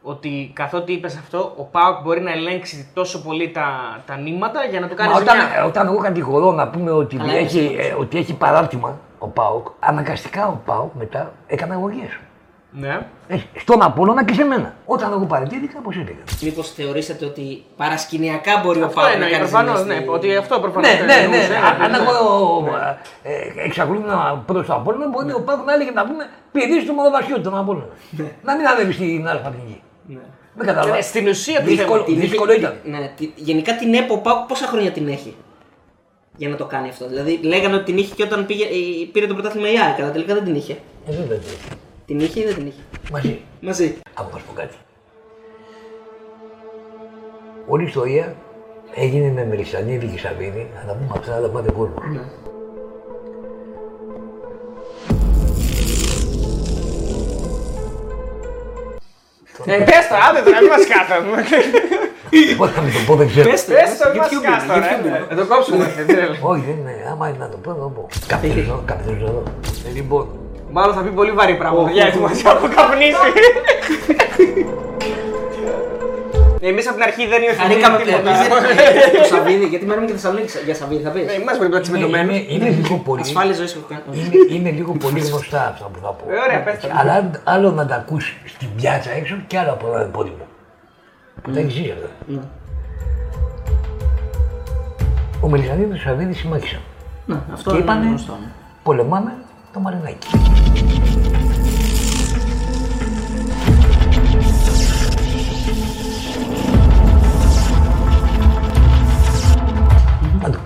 ότι καθότι είπες αυτό, ο Πάοκ μπορεί να ελέγξει τόσο πολύ τα, τα νήματα για να του κάνει Μα όταν, ζημιά. ε, όταν εγώ κατηγορώ να πούμε ότι, Αλλά έχει, έπαιξε ε, ότι έχει παράρτημα ο Πάοκ, αναγκαστικά ο Πάοκ μετά έκανε αγωγές. Ναι. Στον Απόλλωνα και σε μένα. Όταν εγώ παραιτήθηκα, πώς έλεγα. Μήπως θεωρήσατε ότι παρασκηνιακά μπορεί ο Αυτό Πάοκ να εννοεί κάνει προφανώς. ζημιά Ναι, στη- ότι αυτό προφανώς. Ναι, ναι, ναι. Αν εγώ ε, εξακολουθώ να πω στον Απόλλωνα, μπορεί ο Πάοκ να έλεγε να πούμε πηδήσει του μονοβασιού τον Απόλλωνα. Να μην ανέβεις στην άλλη πατρική. Δεν Ναι, καταλαβαίνω. στην ουσία τι Δύσκολο, Την δύσκολο είχε- ήταν. Ναι, τη- γενικά την ΕΠΟ Πάοκ πόσα χρόνια την έχει για να το κάνει αυτό; Δηλαδή λέγανε ότι την είχε και όταν πήγε, ε, πήρε το πρωτάθλημα η ΑΕΚ, αλλά τελικά δεν την είχε. Ε, δεν ήταν έτσι. Την είχε ή δεν την είχε; Μαζί. Μαζί. Άκου να σου πω κάτι. Όλη η ιστορία έγινε με Μελισανίδη και Σαββίδη, να τα πούμε αυτά, να τα πάτε κόσμο. Ε, πες τα, άντε τώρα, μην μας κάθαμε. Πώς θα μην το πω, δεν ξέρω. Πες το, Πες το, μην μας YouTube, κάθαμε. YouTube. ε. Θα το κόψουμε. δεν θέλω. Όχι, δεν είναι. Άμα είναι να το πω, να το πω. Καπιτεζό, καπιτεζό. Λοιπόν, Μάλλον θα πει πολύ βαρύ πράγματα. Για ετοιμασία από καπνίσει. Εμείς από την αρχή δεν Χαρήκαμε υιοθετήσαμε που τίποτα. εμείς το Σαββίδι, γιατί μένουμε και Θεσσαλονίκη για Σαββίδι, θα πεις. Ε, Είμαστε πολύ είναι, πλατσιμεντωμένοι. είναι, είναι λίγο πολύ. Ασφάλεια ζωής έχω κάνει. Είναι, είναι λίγο πολύ γνωστά αυτά που θα πω. Ε, ωραία, πες τα. Αλλά αν- άλλο να τα ακούς στην πιάτσα έξω και άλλο από έναν πόδι Που τα έχεις ζήσει αυτά. Ο Μελισανίδης και ο Σαββίδης συμμάχησαν. Ναι, αυτό Και είναι είπανε, γνωστό. ναι. πολεμάμε το Μαρινάκι.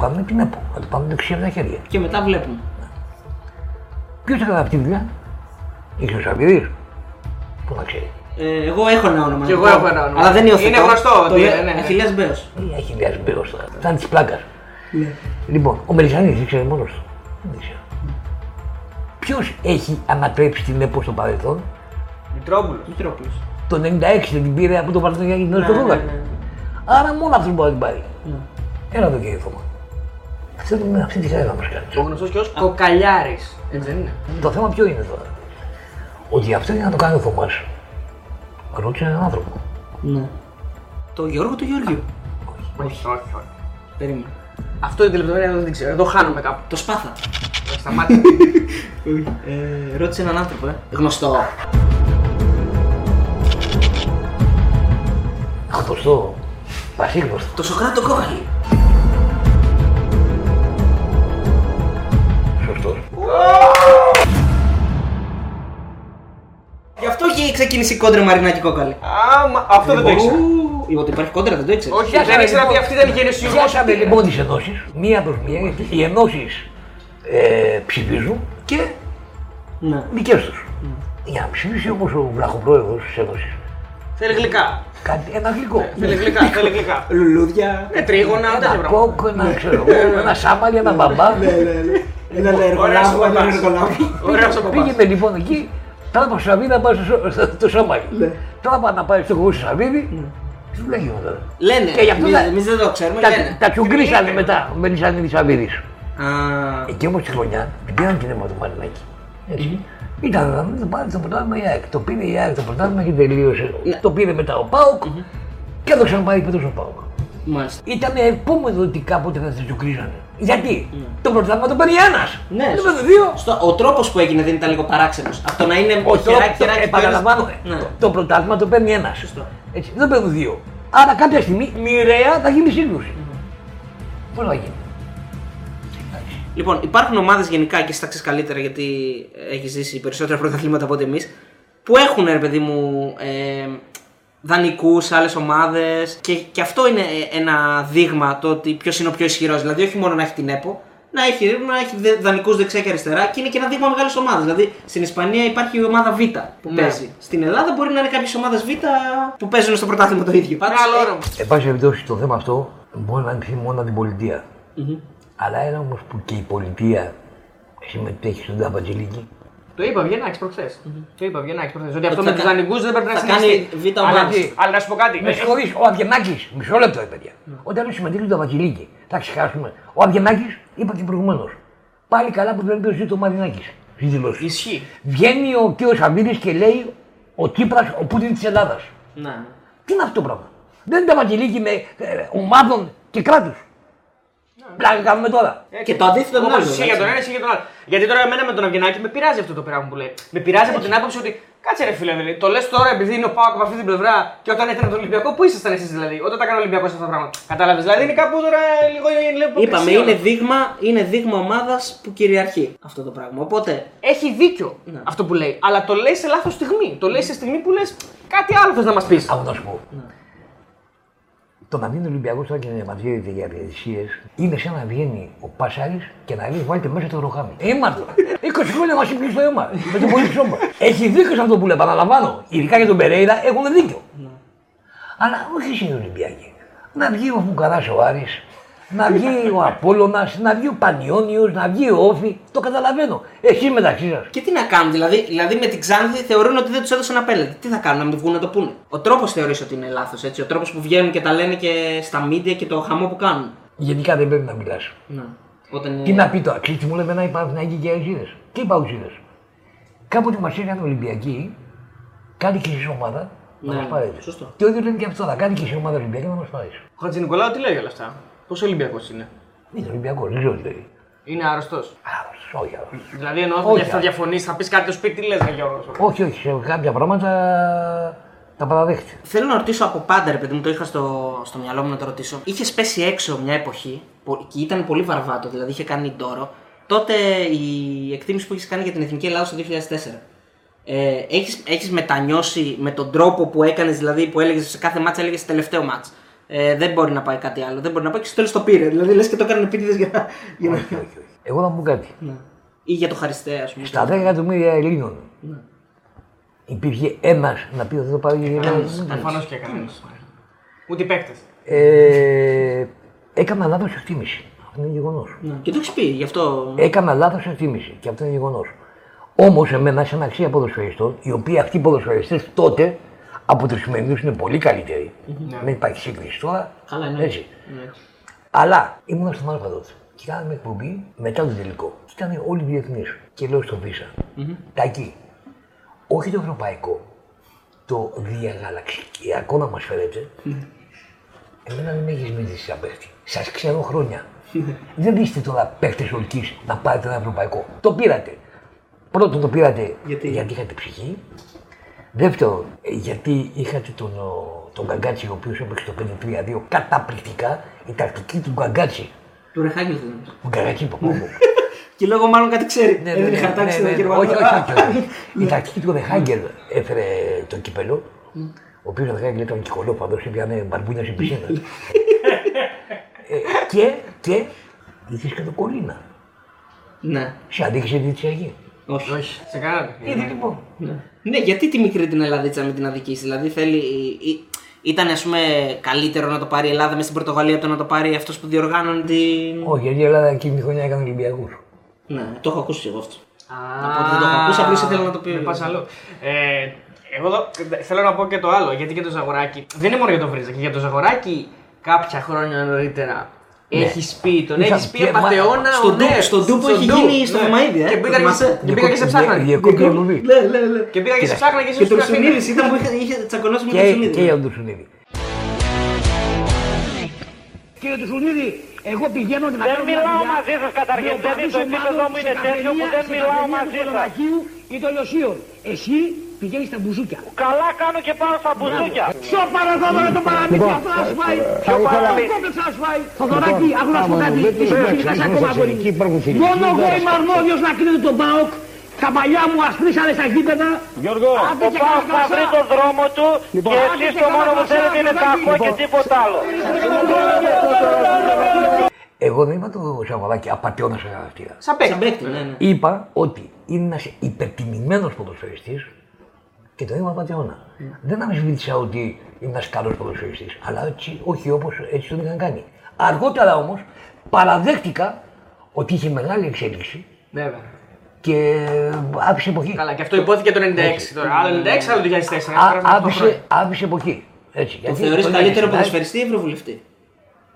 Να του πάμε την ΕΠΟ, να του πάμε δεξιά από τα χέρια. Και μετά βλέπουμε. Ποιος έκανε αυτή τη δουλειά, είχε ο Σαββίδης, που να ξέρει. Ε, εγώ έχω ένα όνομα. Κι να εγώ πω. έχω ένα όνομα. Αλλά δεν υιοθετώ. Είναι γνωστό Το ότι λέω- είναι, ναι, ναι. Αχιλλέας Μπέος. Ε, Έχει λιάσει μπέος τώρα, σαν της πλάκας. Λοιπόν, ο Μελισανίδης ήξερε μόνος του. Δεν ήξερε. Ποιος έχει ανατρέψει την ΕΠΟ στο παρελθόν, Μητρόπουλος. Μητρόπουλος. το 96 δεν την πήρε από τον Παρτενιάκη την Ναι, στο ναι, Φούγαλο. ναι. Άρα μόνο αυτός μπορεί να την πάρει. Έλα εδώ κύριε Θωμά. Αυτό είναι αυτή τη χάρη να μας Ο κάνει. γνωστός και ως Κοκαλιάρης. Έτσι δεν είναι. Το θέμα ποιο είναι τώρα; Ότι αυτό για να το κάνει ο Θωμάς. Ρώτησε έναν άνθρωπο. Ναι. Το Γιώργο του Γεωργίου. Όχι, όχι, όχι. Περίμενε. Αυτό είναι τη λεπτομέρεια δεν την ξέρω. Εδώ χάνομαι κάπου. Το Σπάθα. Όχι, Σταμάτη. Ε, ρώτησε έναν άνθρωπο, ε. Γνωστό. Γνωστό. Πασίγνωστο. Το Σοκράτο Κόκαλη. Γι' αυτό και ξεκίνησε η κόντρα Μαρινάκη Κόκαλη. Άμα, αυτό δεν το ήξερα. Ου, Ότι υπάρχει κόντρα, δεν το ήξερε. Όχι, δεν ήξερα ότι αυτή ήταν η γενεσιουργό. Πιάσαμε λοιπόν τις ενώσεις, μία προς μία, γιατί οι ενώσεις ε, ψηφίζουν και Ναι. δικές τους. Για να ψηφίσει όμω ο βραχοπρόεδρος της Ένωσης Θέλει γλυκά. κάτι, ένα γλυκό. Θέλει γλυκά, θέλει γλυκά. Λουλούδια. Ε, τρίγωνα, τέτοια Ένα πράγματα. κόκκο, ένα ξέρω εγώ, ένα σάμαλι, ένα μπαμπά. Ένα Ωραίος ο εργολάβο, ένα παπάς. εργολάβο. Ωραίος ο παπάς. Πήγαινε λοιπόν εκεί, τώρα από Σαββίδι να πάει στο, στο, στο σάμαλι. Τώρα πάει να πάει στο κομμάτι Σαββίδι, του λέγει τώρα. Λένε. Και γι' αυτό Εμείς- τα- Εμείς δεν το ξέρουμε. Τα, λένε. τα τσουγκρίσανε μετά, ο Μελισανίδης Σαββίδης. Α, Εκεί όμως τη χρονιά την πήραν την αίμα του Μαρινάκη. Έτσι. Ήταν να μην το πάρει το πρωτάθλημα η ΑΕΚ. Το πήρε η ΑΕΚ το πρωτάθλημα και τελείωσε. Το πήρε μετά ο ΠΑΟΚ και το ξαναπάρει φέτος ο ΠΑΟΚ. μάλιστα. Ήταν επόμενο ότι κάποτε θα του κρίζανε. Γιατί; Το πρωτάθλημα το παίρνει ένας. Ναι, Δεν το σωστά. παίρνει δύο. Στο, ο τρόπος που έγινε δεν ήταν λίγο παράξενος. Αυτό να είναι Ο χεράκι, τρόπος, χεράκι. επαναλαμβάνω, Ναι. το- το πρωτάθλημα το παίρνει ένας. Έτσι, δεν το παίρνουν δύο. Άρα κάποια στιγμή μοιραία θα γίνει σύγκρουση. Πώς θα γίνει; Λοιπόν, υπάρχουν ομάδες γενικά και εσύ τα ξέρεις καλύτερα γιατί έχεις ζήσει περισσότερα πρωταθλήματα από ότι εμείς. Που έχουν ρε παιδί μου ε, δανεικούς σε άλλες ομάδες. Και, και αυτό είναι ε, ένα δείγμα το ότι ποιος είναι ο πιο ισχυρός. Δηλαδή, όχι μόνο να έχει την ΕΠΟ, να έχει, να έχει δανεικούς δεξιά και αριστερά και είναι και ένα δείγμα μεγάλης ομάδας. Δηλαδή, στην Ισπανία υπάρχει η ομάδα Β που Ναι. παίζει. Στην Ελλάδα μπορεί να είναι κάποιες ομάδες Β που παίζουν στο πρωτάθλημα το ίδιο. Πάντως, Μεγάλο ε, όρομα. Εν πάση περιπτώσει το θέμα αυτό μπορεί να ανοιχθεί μόνο την πολιτεία. Αλλά είναι όμως που και η πολιτεία συμμετέχει στον Ταμπατζηλίκη, Το είπα Βιενάκη προχθές. Το είπα Βιενάκη προχθές. Ότι αυτό θα με τους κα- δανεικού δεν πρέπει να θα συνεχιστεί. κάνει β' Αλλά, ομάδες. αλλά να σου πω κάτι. Με συγχωρείς, ο Αβγενάκη, μισό λεπτό, ρε παιδιά. Όταν λέω συμμετείχε το Βασιλίκη, θα ξεχάσουμε. Ο Αβγενάκη, είπα και προηγουμένως. Πάλι καλά που βλέπει ο Ζήτο Μαρινάκης. Στη δηλώση. Ισχύει. Βγαίνει ο κ. Σαββίδης και λέει ο Τσίπρα ο Πούτιν της Ελλάδας. Ναι. Τι είναι αυτό το πράγμα; Δεν είναι τα Βασιλίκη με ε, ομάδων και κράτους. Πλάκα κάνουμε τώρα. Και το αντίθετο είναι Όπως άλλο. ισχύει για τον ένα, ισχύει για τον άλλο. Γιατί τώρα εμένα με τον Αυγενάκη με πειράζει αυτό το πράγμα που λέει. Με πειράζει από την άποψη ότι κάτσε ρε φίλε, δηλαδή, το λες τώρα επειδή είναι ο Πάοκ από αυτή την πλευρά και όταν ήταν το Ολυμπιακό, πού ήσασταν εσείς δηλαδή, όταν τα έκανε ο Ολυμπιακός αυτά τα πράγματα. Κατάλαβες, δηλαδή είναι κάπου τώρα λίγο λίγο Είπαμε, υποκρισία. είναι δείγμα, είναι δείγμα ομάδας που κυριαρχεί αυτό το πράγμα. Οπότε Έχει δίκιο Ναι. αυτό που λέει, αλλά το λέει σε λάθος στιγμή. Το λέει σε στιγμή που λες κάτι άλλο θες να μας πεις. Από να σου πω. Το να βγαίνει ο Ολυμπιακός τώρα και να διαμαρτύρεται για διαιτησίες είναι σαν να βγαίνει ο Πασάρης και να λέει: Βάλτε μέσα το ροχάμι. Ε, Μάρτο. 20 χρόνια μας είπε στο αίμα. Με το πολύ ψώμα. Έχει δίκιο σε αυτό που λέει, επαναλαμβάνω. Ειδικά για τον Περέιρα έχουν δίκιο. Αλλά όχι εσύ οι Ολυμπιακοί. Να βγει ο Φουκαράς ο Άρης, να βγει ο Απόλλωνας, να βγει ο Πανιόνιος, να βγει ο Όφη. Το καταλαβαίνω. Εσεί μεταξύ σας. Και τι να κάνουν, δηλαδή, δηλαδή με την Ξάνθη θεωρούν ότι δεν τους έδωσαν απέλευτη. Τι θα κάνουν, να μην βγουν να το πούνε. Ο τρόπος θεωρείς ότι είναι λάθος, έτσι; Ο τρόπος που βγαίνουν και τα λένε και στα media και το χαμό που κάνουν. Γενικά δεν πρέπει να μιλάς. Ναι. Όταν είναι... Τι να πει τώρα, ξέρεις τι μου λέμε να υπάρχουν να και αεξίδε. Τι παουξίδε. Κάποτε μας έκανε Ολυμπιακοί, κάνει και εσύ ομάδα να Ναι, μας πάρετε. σωστό. Και ο ίδιο λένε και αυτό, να κάνει και εσύ ομάδα Ολυμπιακή να μας πάρεις. Ο Χατζη Νικολάου τι λέει για όλα αυτά; Πόσο Ολυμπιακός είναι; Είναι Ολυμπιακό, δεν ξέρω τι λέει. Είναι άρρωστος; Α, όχι, όχι. Δηλαδή εννοώ Όχι, ότι θα α. διαφωνήσει, θα πεις κάτι στο σπίτι, τι λε, Γιώργος. Όχι, όχι, σε κάποια πράγματα τα παραδέχεται. Θέλω να ρωτήσω από πάντα, ρε παιδί μου, το είχα στο, στο μυαλό μου να το ρωτήσω. Είχε πέσει έξω μια εποχή που και ήταν πολύ βαρβάτο, δηλαδή είχε κάνει ντόρο. Τότε η εκτίμηση που έχεις κάνει για την Εθνική Ελλάδα στο 2004. Ε, έχεις, έχεις μετανιώσει με τον τρόπο που έκανες, δηλαδή που έλεγες σε κάθε μάτσα, έλεγες τελευταίο μάτς. Ε, δεν μπορεί να πάει κάτι άλλο, δεν μπορεί να πάει και στο τέλος το πήρε. Δηλαδή λες και το έκανε επίτηδες για, να- για να... όχι, όχι, όχι. Εγώ να πω κάτι. Ναι. Ή για το χαριστέ, ας πούμε. Στα 10 εκατομμύρια Ελλήνων Ναι. υπήρχε ένας να πει ότι θα το πάρει η Ελλάδα. Προφανώς και κανένας. Ούτε οι παίκτες. Ε, έκανα λάθος εκτίμηση. Αυτό είναι γεγονός. Ναι. Και το έχεις πει, γι' αυτό. Έκανα λάθος εκτίμηση και αυτό είναι γεγονός. Όμως, εμένα, σαν αξία ποδοσφαιριστών, οι οποίοι αυτοί οι ποδοσφαιριστές τότε από τους σημερινού είναι πολύ καλύτεροι. Δεν υπάρχει σύγκριση τώρα. Καλά, είναι. Έτσι. Ναι. Αλλά ήμουν στον Αλφα τότε και κάναμε εκπομπή μετά το τελικό. Και ήταν όλοι διεθνείς. Και λέω στο Βίσα, Τάκη, όχι το ευρωπαϊκό, το διαγαλαξιακό να μας φέρετε. Εμένα δεν με έχεις μιλήσει σαν παίχτη. Σας ξέρω χρόνια. δεν είστε τώρα παίχτες ολική να πάρετε ένα ευρωπαϊκό. Το πήρατε. Πρώτον το πήρατε Γιατί; είχατε ψυχή. Δεύτερον, ε, γιατί είχατε τον, ο, τον Γκαγκάτσι ο οποίος έπαιξε το 5-3-2 καταπληκτικά. Η τακτική του Γκαγκάτσι. Του Ρεχάγγελ δεν είναι. Ο Γκαγκάτσι είπα πω. Και λόγω μάλλον κάτι ξέρει. Ναι, Έδινε χαρτάκι στον κύριο όχι, όχι, Βαλτό. όχι, όχι. Η τακτική του Ρεχάγκελ έφερε το κύπελο. Ο οποίος Ρεχάγκελ ήταν κυκολόπαδο, έπιανε μπαρμπούνια στην πισίνα. Ε, και, και είχες και το κολλήνα. Ναι. Σε αντίχησε τη διαιτησιακή. Όχι. Όχι, σε κανένα. Είδε λοιπόν. Ναι. Ναι, γιατί τη μικρή την Ελλαδίτσα με την αδικήσει. Δηλαδή θέλει. ή- Ήταν ας πούμε καλύτερο να το πάρει η Ελλάδα μες στην Πορτογαλία από το να το πάρει αυτός που διοργάνωνε την. Όχι, γιατί η Ελλάδα εκείνη τη χρονιά έκανε Ολυμπιακούς. Ναι, το έχω ακούσει εγώ αυτό. Οπότε δεν το έχω ακούσει, απλώς ήθελα να το πει. Δεν πας αλλού. Ε, εγώ εδώ θέλω να πω και το άλλο, γιατί και το Ζαγοράκι. Δεν είναι μόνο για τον Βρίζα, και για το Ζαγοράκι κάποια χρόνια νωρίτερα. Έχεις πει, τον Είχα- έχεις πει και- απαταιώνα Ναι. Στον ο Νες, Ντου- στον Ντου που στον έχει Ντου. γίνει στο Ναι. Θωμαίδη, ε, Και το πήγα και θυμάσαι; σε- και πήγα και σε ψάχνανε. Διακόπτει ο Λουδί. Ναι, ναι, ναι. Και πήγα και σε Κοίτα. ψάχνανε και εσύ Και σου το αφήνεις. Ψουνίδης ήταν που είχε, είχε τσακωνώσει με τον Και, και Ψουνίδη. για τον Σουνίδη. Κύριε Τουσουνίδη, εγώ πηγαίνω να Δεν μιλάω μαζί σας καταρχήν. Δεν είναι το επίπεδο μου είναι τέτοιο που δεν μιλάω μαζί σας. ή των Λοσίων. Εσύ πηγαίνεις στα μπουζούκια. Καλά κάνω και πάω στα μπουζούκια. Ποιο παραδόμο το παραμύθι αυτό να σου φάει. Ποιο παραμύθι? Αυτό θα σου φάει. Θοδωράκη, άκου να σου πω κάτι. Εσύ πήγες ακόμα πολύ. Μόνο εγώ είμαι αρμόδιος να κρίνω τον ΠΑΟΚ. Τα παλιά μου ασπρίσανε στα γήπεδα. Γιώργο, Άντε ο και Πάος θα καρακασά. βρει τον δρόμο του και Άντε εσείς και το μόνο που καρακασά, θέλετε είναι παιδάκι. κακό και τίποτα άλλο. Εγώ δεν είπα το Σαββαδάκι απαταιώνα σε χαρακτήρα. Σαν παίκτη. Σαν παίκτη, ναι, ναι. Είπα ότι είναι ένα υπερτιμημένο ποδοσφαιριστή και το είπα πατεώνα. Δεν αμφισβήτησα ότι είναι ένας καλός ποδοσφαιριστής, αλλά έτσι, όχι όπως έτσι τον είχαν κάνει. Αργότερα όμως παραδέχτηκα ότι είχε μεγάλη εξέλιξη Βέβαια. και άφησε εποχή. Καλά, και αυτό υπόθηκε το 96 τώρα. Άλλο 96, άλλο 2004. Α, Πέρασαν οκτώ χρόνια. άφησε, άφησε εποχή. Έτσι, Το γιατί θεωρείς το καλύτερο 96 ποδοσφαιριστή ή ευρωβουλευτή;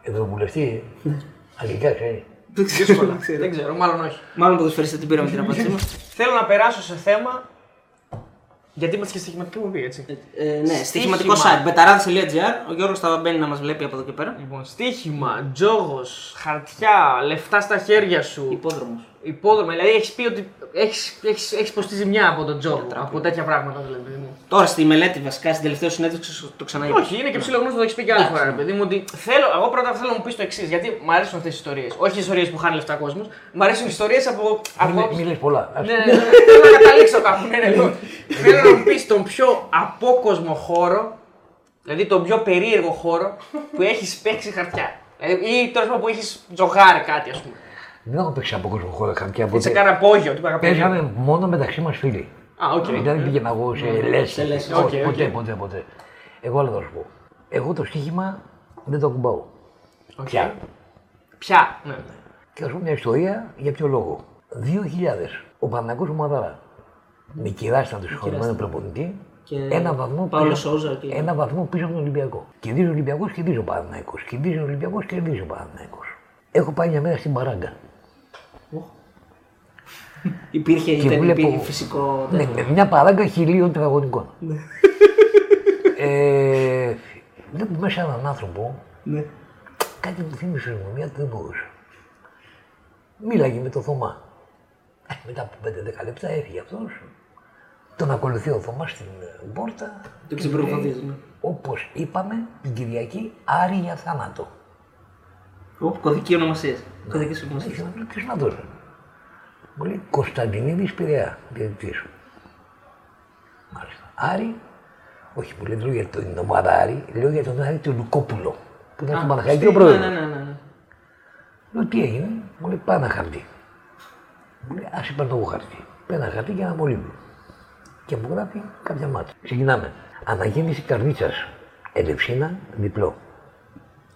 Ευρωβουλευτή. Αγγλικά ξέρεις. Δύσκολα. Δεν ξέρω, μάλλον όχι. Μάλλον ποδοσφαιριστή την πήραμε την απάντησή μας. Θέλω να περάσω σε θέμα. Γιατί είμαστε και στοιχηματική μου έτσι. Ε, ναι, στοιχηματικό Στοίχημα. site. Μπεταράδε.gr. Ο Γιώργος θα μπαίνει να μας βλέπει από εδώ και πέρα. Λοιπόν, στοίχημα, τζόγος, χαρτιά, λεφτά στα χέρια σου. Υπόδρομος. Υπόδρομα, δηλαδή έχεις πει ότι έχεις έχεις, έχεις υποστεί ζημιά από τον τζόγο. Από τέτοια πράγματα δηλαδή. παιδί μου. Τώρα στη μελέτη, βασικά στην τελευταία συνέντευξη το ξαναείπα. Όχι, είναι και ψιλογνώστο, το έχεις πει και άλλη φορά, ρε παιδί μου. Ότι θέλω, εγώ πρώτα θέλω να μου πεις το εξής, γιατί μου αρέσουν αυτές τι ιστορίες. Όχι οι ιστορίες που χάνει λεφτά κόσμος, μου αρέσουν οι ιστορίες από. από... Μη λες πολλά. Ας- Ναι, ναι, ναι, θέλω να καταλήξω κάπου. Ναι, ναι, λοιπόν. θέλω να μου πεις τον πιο απόκοσμο χώρο, δηλαδή τον πιο περίεργο χώρο που έχεις παίξει χαρτιά. Δηλαδή, ή τέλος πάντων που έχεις τζογάρει κάτι, ας πούμε. Δεν έχω παίξει απόκοσμο χώρο χαρτιά Σε ποτέ. κάνα υπόγειο, τι παραπάνω. Παίζαμε μόνο μεταξύ μας φίλοι. Α, οκ. Δεν πήγαινα εγώ σε λέσχη. λέσχες. Όχι, Οκ, ποτέ, οκ. ποτέ, ποτέ. Εγώ άλλο θα σου πω. Εγώ το στοίχημα δεν το ακουμπάω. Οκ. Πια. Πια. Ναι. Και α πούμε μια ιστορία για ποιο λόγο. 2000 ο Παναγιώτος Μαδάρα. Με κυράσταν του συγχωρημένου προπονητή. Και Ένα βαθμό, Παύλο πίσω, Σόουζα και- ένα βαθμό πίσω από τον Ολυμπιακό. Κερδίζει ο Ολυμπιακός, κερδίζει ο Παναγιώτος. Κερδίζει ο Ολυμπιακός, κερδίζει ο Παναγιώτος. Έχω πάει μια μέρα στην Παράγκα. Υπήρχε Και ήταν βλέπω- υπήρχε φυσικό. Ναι, με μια παράγκα χιλίων τετραγωνικών. ε, βλέπω μέσα έναν άνθρωπο. Ναι. Κάτι μου θύμισε η ερμηνεία του δεν μπορούσε. Μίλαγε με το Θωμά. Ε, μετά από 5-10 λεπτά έφυγε αυτός. Τον ακολουθεί ο Θωμάς στην ε, πόρτα. Το ξεπροβοδίζουμε. Όπως είπαμε την Κυριακή, Άρη για θάνατο. Ωπ, κωδική ονομασίας. Κωδικής ονομασίας. Έχει να πει ποιος να δώσει. Μου λέει Κωνσταντινίδης Πειραιά, διαιτητής σου. Μάλιστα. Άρη, όχι που λέει, δεν λέω για την ομάδα Άρη, λέω για τον Άρη του Λουκόπουλο. Που ήταν στον Παναχαϊκό Ναι, πρόεδρο. ναι, ναι, ναι, ναι. Λέω τι έγινε, μου λέει πάνα χαρτί. Μου λέει άσε παίρνω εγώ χαρτί. Παίρνω χαρτί και ένα μολύβι. Και μου γράφει κάποια μάτια. Ξεκινάμε. Αναγέννηση καρδίτσα. Ελευσίνα διπλό.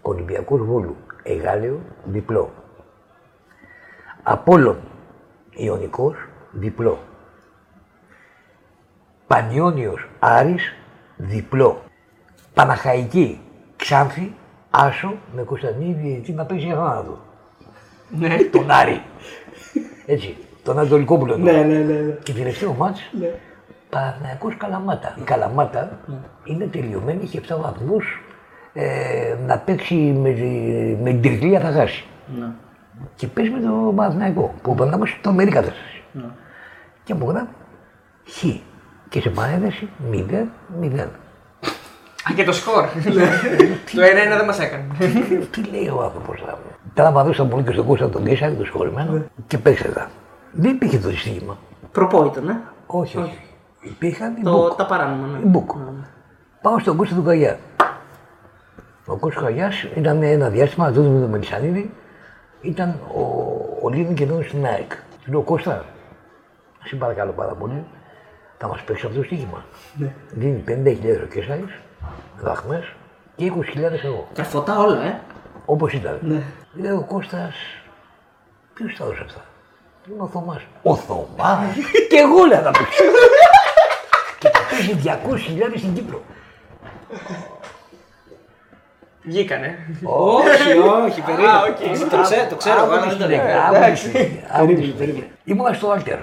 Ολυμπιακός Βόλου. Εγάλεο διπλό. Απόλλων Ιωνικός διπλό. Πανιόνιος Άρης διπλό. Παναχαϊκή Ξάνθη Άσο με Κωνσταντινή διαιτητή να παίζει για θάνατο. Ναι. Τον Άρη. Έτσι. Τον Ανατολικόπουλο. Ναι, ναι, ναι. ναι. Και τελευταίο μάτς, ναι. Παναθηναϊκός Καλαμάτα. Η Καλαμάτα είναι τελειωμένη, είχε 7 βαθμούς, ε, να παίξει με, τη- με την τρικλία θα χάσει. Ναι. Και παίζει με το Παναθηναϊκό, που ο Παναθηναϊκός το μερή κατάσταση. Και μου γράφει χ. Και σε παρένθεση 0-0. Α, και το σκορ. το 1-1 δεν μας έκανε. Τι λέει ο άνθρωπος τώρα. Τώρα μα δώσαν πολύ και στον Κώστα τον Κέσσαρη, τον συγχωρημένο, και παίξτε τα. Δεν υπήρχε το στίγμα. Προπό ήταν, ε. Όχι, όχι. Υπήρχαν οι Το, μπουκ. τα παράνομα, ναι. Η μπουκ. Πάω στον Κώστα του Καγιά. Ο Κώστας Καγιάς ήταν ένα διάστημα, τότε με τον Μελισανίδη, ήταν ο, ο Λίνη και εδώ στην ΑΕΚ. Του λέω Κώστα, σε παρακαλώ πάρα πολύ, θα μας παίξεις αυτό το στοίχημα. Ναι. Δίνει 50.000 ο Κέσσαρης, δραχμές και 20.000 εγώ. Καρφωτά όλα, ε. Όπως ήταν. Ναι. Λέει ο Κώστας, ποιος τα έδωσε αυτά. Του λέω ο Θωμάς. Ο Θωμάς. και εγώ λέω να παίξω. και θα παίζει 200.000 στην Κύπρο. Βγήκανε. όχι, όχι, περίμενε. Α, οκ. Το ξέρω, το ξέρω, αλλά δεν το λέω. Ήμουνα στο Άλτερ.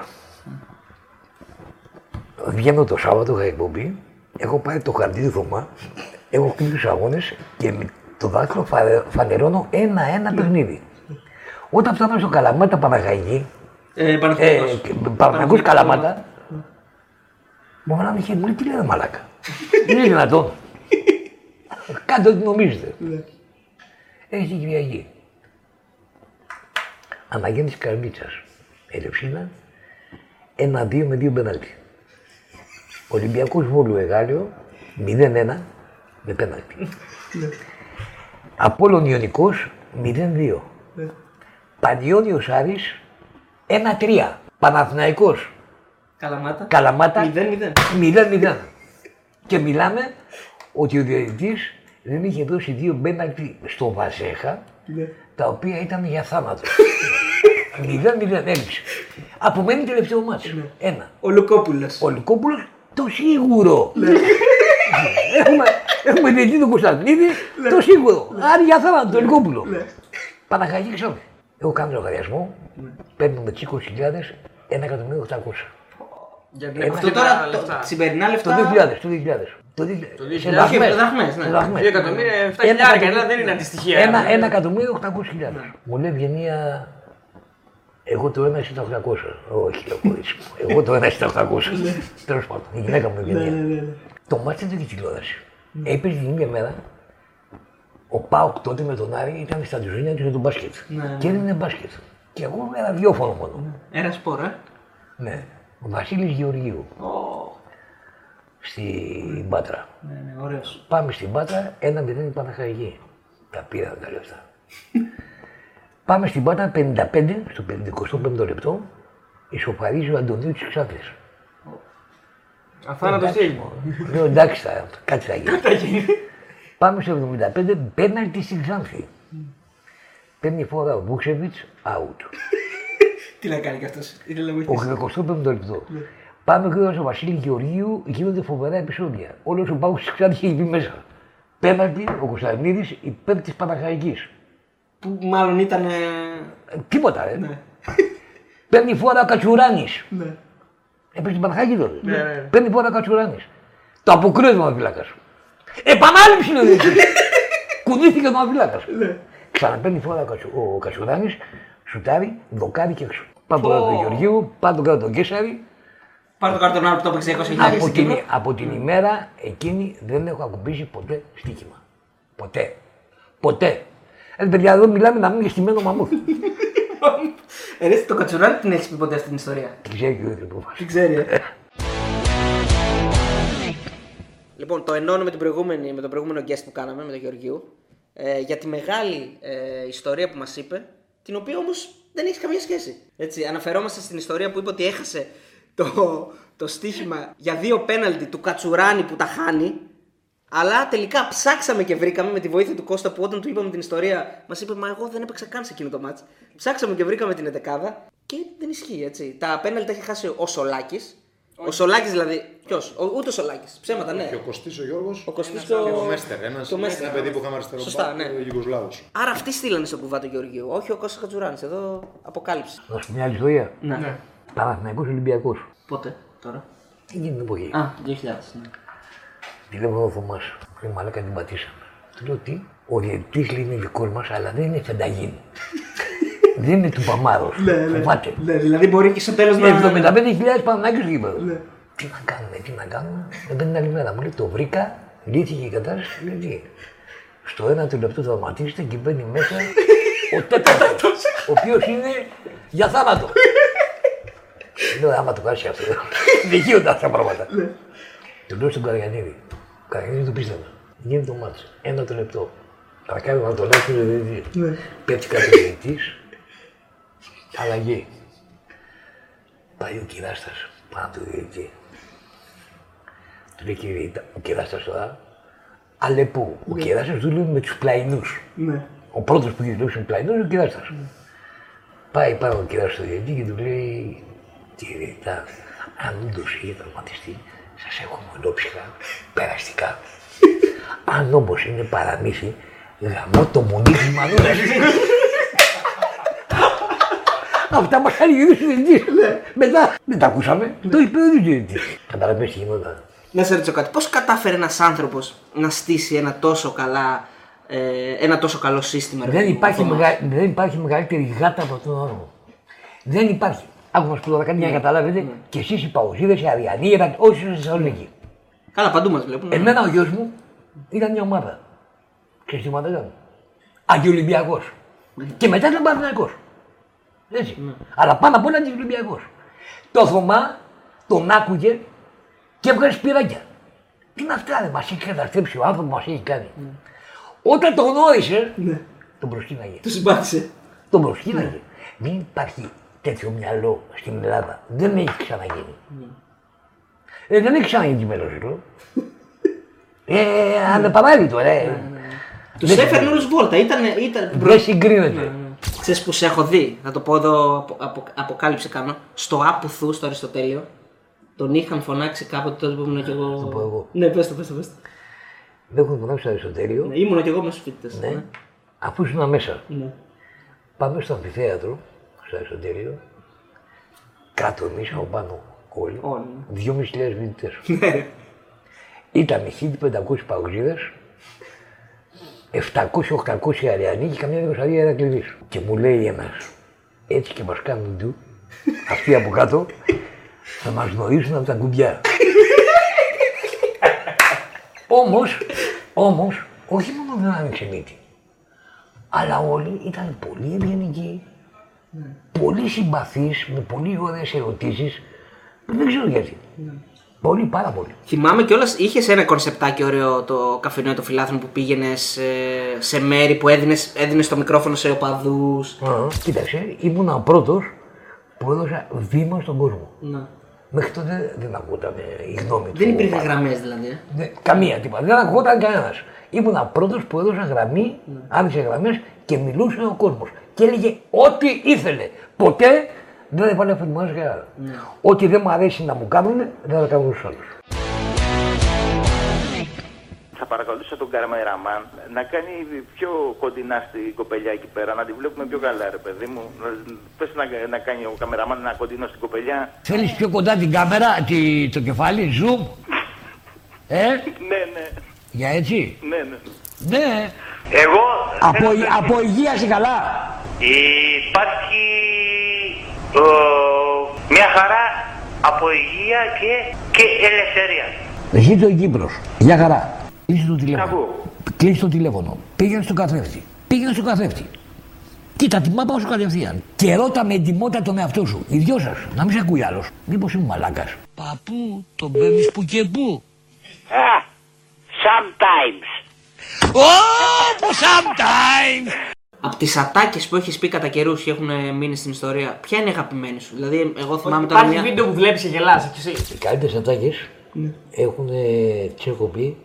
Βγαίνω το Σάββατο, είχα εκπομπή. Έχω πάρει το χαρτί του Θωμά. Έχω κλείσει τους αγώνες και με το δάχτυλο φα- φανερώνω ένα-ένα παιχνίδι. Όταν φτάνω στο Καλαμάτα Παναγαϊκή, Ε, ε, Παναθηναϊκός. και Παναγιακός Καλαμάτα, μου φανάνε χέρι, μου λέει τι λένε μαλάκα. Δεν είναι δυνατόν. Κάντε ό,τι νομίζετε. Έχεις την Κυριακή. Αναγέννηση Καρμίτσας. Ελευσίνα. Ένα-δύο με δύο πέναλτι. Ολυμπιακός Βόλου Εγάλιο. 0-1 με πέναλτι. Απόλλων Ιωνικός 0-2. Πανιόνιος Άρης 1-3. Παναθηναϊκός Καλαμάτα. Καλαμάτα 0-0. 0-0. Και μιλάμε ότι ο διαιτητής δεν είχε δώσει δύο πέναλτι στο Βαζέχα, τα οποία ήταν για θάνατο. 0-0 έλειψε. Απομένει τελευταίο μάτσο. Ναι. Ένα. Ο Λουκόπουλος. Ο Λυκόπουλο το σίγουρο. έχουμε, έχουμε διαιτητή τον Κωνσταντινίδη, το σίγουρο. Άρη για θάνατο, το Λυκόπουλο. Παναχαϊκή ξέρω. Εγώ κάνω λογαριασμό, παίρνουμε τι 20.000, 1.800.000. Για την Ένα- Αυτό εποχή τώρα τα το, λεφτά. σημερινά Το λεφτά. 2000, το 2000. Το 2000. Το Σε 2000. δραχμές. Όχι, δραχμές, ναι. Σε δραχμές. Δύο εκατομμύρια, 7 Ένα χιλιάρικα, εκατομμύριο. αλλά δεν είναι αντιστοιχεία. Ένα, ένα εκατομμύριο 800.000. Μου λέει Ευγενία, εγώ το ένα εσύ τα 800. Όχι, λέω κορίτσι μου. Εγώ το ένα εσύ τα 800. Τέλος πάντων, η γυναίκα μου Ευγενία. Το μάτι δεν είχε τηλεόραση. Έπαιζε την ίδια μέρα. Ο Πάοκ τότε με τον Άρη ήταν στα τουζίνια του για τον μπάσκετ. Και έδινε μπάσκετ. Και εγώ με ραδιόφωνο μόνο. Ένα σπορ, ε. Ναι. Ο Βασίλης Γεωργίου. Στην Πάτρα. Ναι, ναι, ωραίος. Πάμε στην Πάτρα, ένα μηδέν η Παναχαϊκή. Τα πήραν τα λεφτά. Πάμε στην Πάτρα 55, στο 55ο λεπτό, ισοπαρίζει ο Αντωνίου της Ξάφης. Αθάνατος τι έγινε. Λέω εντάξει, θα, κάτι θα γίνει. Πάμε στο 75, πέναλτι στην Ξάνθη. Παίρνει φορά ο Βούξεβιτς, out. Τι να κάνει κι αυτός. Είναι να Ο βοηθήσει. 25ο λεπτό. Πάμε γρήγορα στο Βασίλη Γεωργίου, γίνονται φοβερά επεισόδια. Όλο ο Πάου της Ξάνθη έχει μπει μέσα. Πέναλτι ο Κωνσταντινίδης υπέρ της Παναχαϊκής. Που μάλλον ήταν. ε, Ε, Τίποτα, ρε. Παίρνει φόρα ο Κατσουράνης. Ναι. Έπαιζε την Παναχάκη τότε. Ναι, ναι. Παίρνει φόρα ο Κατσουράνης. Το αποκρίνεται ο Μαυριλάκας. Επανάληψη είναι ο διαιτητή. Κουνήθηκε ο Μαυριλάκας. Ξαναπαίρνει φόρα ο, Κατσου, ο Κατσουράνης, σουτάρει, δοκάρει και έξω. Πάμε τον κάτω του Γεωργίου, πάμε τον κάτω τον Κέσσαρη. Πάρε το καρτονάρο που το έπαιξε 20 Από την, χιλιάδε. από την ημέρα εκείνη δεν έχω ακουμπήσει ποτέ στοίχημα. Ποτέ. Ποτέ. Ε, παιδιά, εδώ μιλάμε να μην είναι στημένο μαμούθ. Ερε το κατσουράνι την έχεις πει ποτέ αυτή την ιστορία; Τι ξέρει και ο ίδιος που Τι ξέρει, ε. Λοιπόν, το ενώνω με, την προηγούμενη, με το προηγούμενο guest που κάναμε, με τον Γεωργίου, ε, για τη μεγάλη ε, ιστορία που μας είπε, την οποία όμως δεν έχει καμία σχέση. Έτσι, αναφερόμαστε στην ιστορία που είπε ότι έχασε το, το στοίχημα για δύο πέναλτι του Κατσουράνη που τα χάνει, αλλά τελικά ψάξαμε και βρήκαμε με τη βοήθεια του Κώστα που όταν του είπαμε την ιστορία μας είπε Μα εγώ δεν έπαιξα καν σε εκείνο το μάτς. Ψάξαμε και βρήκαμε την 11 και δεν ισχύει έτσι. Τα πέναλτι τα είχε χάσει ο Σολάκης. Ο Σολάκης δηλαδή. Ποιος, ούτε ο Σολάκης. Ψέματα, ναι. Και ο Κωστής ο Γιώργος Ο Κωστής και ο το- Μέστερ. Ένας, το Μέστερ. ένα παιδί που είχαμε αριστερό Σωστά, μπακ, ναι. ο Γιουγκοσλάβος. Άρα αυτοί στείλανε στο κουβά του Γεωργίου. Όχι ο Κώστας Χατζουράνης. Εδώ αποκάλυψη. Να σου πω μια άλλη ιστορία. Ναι. Παναθηναϊκός Ολυμπιακός. Πότε τώρα; Εκείνη την εποχή. Α, 2000. Ναι. Τηλέφωνο ο Θωμάς; Λέει μαλάκα την πατήσαμε. Του λέω τι; Ο διαιτητής λέει είναι δικός μας, αλλά δεν είναι φενταγίνη. δεν είναι του Παμάρος. Φοβάται. Ναι, δηλαδή μπορεί και στο τέλος να. 75.000 Παναθηναϊκοί στο γήπεδο. Τι να κάνουμε, τι να κάνουμε. Δεν παίρνει άλλη μέρα. Μου λέει το βρήκα, λύθηκε η κατάσταση. Λέει τι; Στο ένα του λεπτό τραυματίζεται και μπαίνει μέσα ο τέταρτο, ο οποίος είναι για θάνατο. Λέω άμα το κάνει αυτό. Δεν γίνονται αυτά τα πράγματα. Του λέω στον Καραγιανίδη. Ο Καραγιανίδη το πίστευε. Γίνεται το μάτσο. Ένα το λεπτό. Παρακάτω να το λέω στον διαιτητή. Πέφτει κάποιο διαιτητής. Αλλαγή. Πάει ο κυράστας πάνω από το διαιτητή. Του λέει κύριε, ήταν ο κυράστας τώρα. Αλεπού. Ο κυράστας δούλευε με τους πλαϊνούς. Ναι. Ο πρώτος που είχε δουλέψει με πλαϊνού είναι ο κυράστας. Πάει πάνω ο κυράστας στο διαιτητή και του λέει Κύριε Τά, αν όντως είχε τραυματιστεί, σας έχω μονόψυχα, περαστικά. αν όμως είναι παραμύθι, γαμώ το μονί τη μανούρα. Αυτά μας κάνει ο διαιτητής. Μετά δεν τα ακούσαμε. Το είπε ο διαιτητής. Καταλαβαίνετε τι γινόταν. Να σε ρωτήσω κάτι. Πώς κατάφερε ένας άνθρωπος να στήσει ένα τόσο, καλά, ε, ένα τόσο καλό σύστημα. ρε Δεν παιδί μου, υπάρχει, ο Θωμάς. μεγα... δεν υπάρχει μεγαλύτερη γάτα από αυτόν τον άνθρωπο. Δεν υπάρχει. Άκου να σου πω τώρα κάτι για να καταλάβετε και εσείς οι Παοζίδες, οι Αριανοί, οι Ερα- όσοι είστε στη Θεσσαλονίκη. Καλά, παντού μας βλέπουν. Εμένα ο γιος μου ήταν μια ομάδα. Ξέρεις τι ομάδα ήταν; Αντιολυμπιακό. Και μετά ήταν Παναθηναϊκός. Έτσι. Αλλά πάνω απ' όλα αντιολυμπιακό. Το Θωμά τον άκουγε και έβγαλε σπυράκια. Τι είναι αυτά, ρε, μας έχει καταστρέψει ο άνθρωπος, μας έχει κάνει. Όταν τον γνώρισε, τον προσκύναγε. Του συμπάθησε. Τον προσκύναγε. Δεν υπάρχει τέτοιο μυαλό στην Ελλάδα. Δεν έχει ξαναγίνει. Ε, δεν έχει ξαναγίνει μέλος Ε, ανεπανάληπτο, ρε. Τους έφερνε όλου βόλτα. Ήταν. ήταν... Δεν συγκρίνεται. Ξέρεις που σε έχω δει, θα το πω εδώ, απο, απο, αποκάλυψη κάνω. Στο Άπουθου, στο Αριστοτέλειο, τον είχαν φωνάξει κάποτε τότε που ήμουν κι εγώ. το πω εγώ. Ναι, πες το, πες το, πες το. Με έχουν φωνάξει στο Αριστοτέλειο, Ναι, ήμουν κι εγώ μέσα στους φοιτητές. ναι, αφού ήσουν μέσα. Ναι. Πάμε στο αμφιθέατρο, στο Αριστοτέλειο, κάτω εμείς από πάνω όλοι, Όλοι. 2.500 φοιτητές. Ήταν 1.500 παγκοσίδες, 700-800 αριανοί και καμιά δικοσαρία Ερακλειδής. Και μου λέει ένας, έτσι και μας κάνουν του, αυτοί από κάτω, θα μας γνωρίσουν από τα κουμπιά. όμως, όμως, όχι μόνο δεν άνοιξε μύτη, αλλά όλοι ήταν πολύ ευγενικοί, πολύ συμπαθείς, με πολύ ωραίες ερωτήσεις, που δεν ξέρω γιατί. Πολύ, πάρα πολύ. Θυμάμαι κιόλας, είχες ένα κονσεπτάκι ωραίο το καφενείο των φιλάθλων που πήγαινες σε μέρη που έδινες έδινες το μικρόφωνο σε οπαδούς. Α, Κοίταξε, ήμουν ο πρώτος που έδωσα βήμα στον κόσμο. Μέχρι τότε δεν ακούγονταν η γνώμη του. Δεν υπήρχαν γραμμές δηλαδή. ε; Ναι, καμία τίποτα. Δεν ακούγονταν κανένας. Ήμουν ο πρώτος που έδωσα γραμμή, άφησε γραμμές και μιλούσε ο κόσμος. Και έλεγε ό,τι ήθελε. Ποτέ δεν έβαλε αφημάσει για άλλο. Ό,τι δεν μου αρέσει να μου κάνουν, δεν θα κάνουν στου άλλου. Θα παρακαλούσα τον Καραμαϊραμάν να κάνει πιο κοντινά στην κοπελιά εκεί πέρα, να τη βλέπουμε πιο καλά, ρε παιδί μου. Πες να, να κάνει ο καμεραμάν ένα κοντινό στην κοπελιά. Θέλεις πιο κοντά την κάμερα, τη, το κεφάλι, zoom; Ε, Ναι, ναι, για έτσι; ναι, ναι. Ναι. Εγώ Από, θέλω η- να- από υγεία σε καλά; Υπάρχει ε, μια χαρά από υγεία και, και ελευθερία. Ζήτω η Κύπρος. Γεια χαρά. Κλείσε το τηλέφωνο. ακούω. Κλείσε το τηλέφωνο. Πήγαινε στον καθρέφτη. Πήγαινε στον καθρέφτη. Κοίτα τη μάπα σου κατευθείαν. Και ρώτα με εντυμότητα τον εαυτό σου. Οι δυο σας. Να μην σε ακούει άλλος. Μήπως είμαι μαλάκας. Παππού, τον παίρνεις που και που. Ah, sometimes. Ω, sometimes. Από τις ατάκες που έχεις πει κατά καιρούς και έχουν ε, μείνει στην ιστορία, ποια είναι η αγαπημένη σου; Δηλαδή, εγώ θυμάμαι τώρα Υπάρχει μια. βίντεο που βλέπεις και γελάς και εσύ. Οι καλύτερες ατάκες έχουν τι έχω πει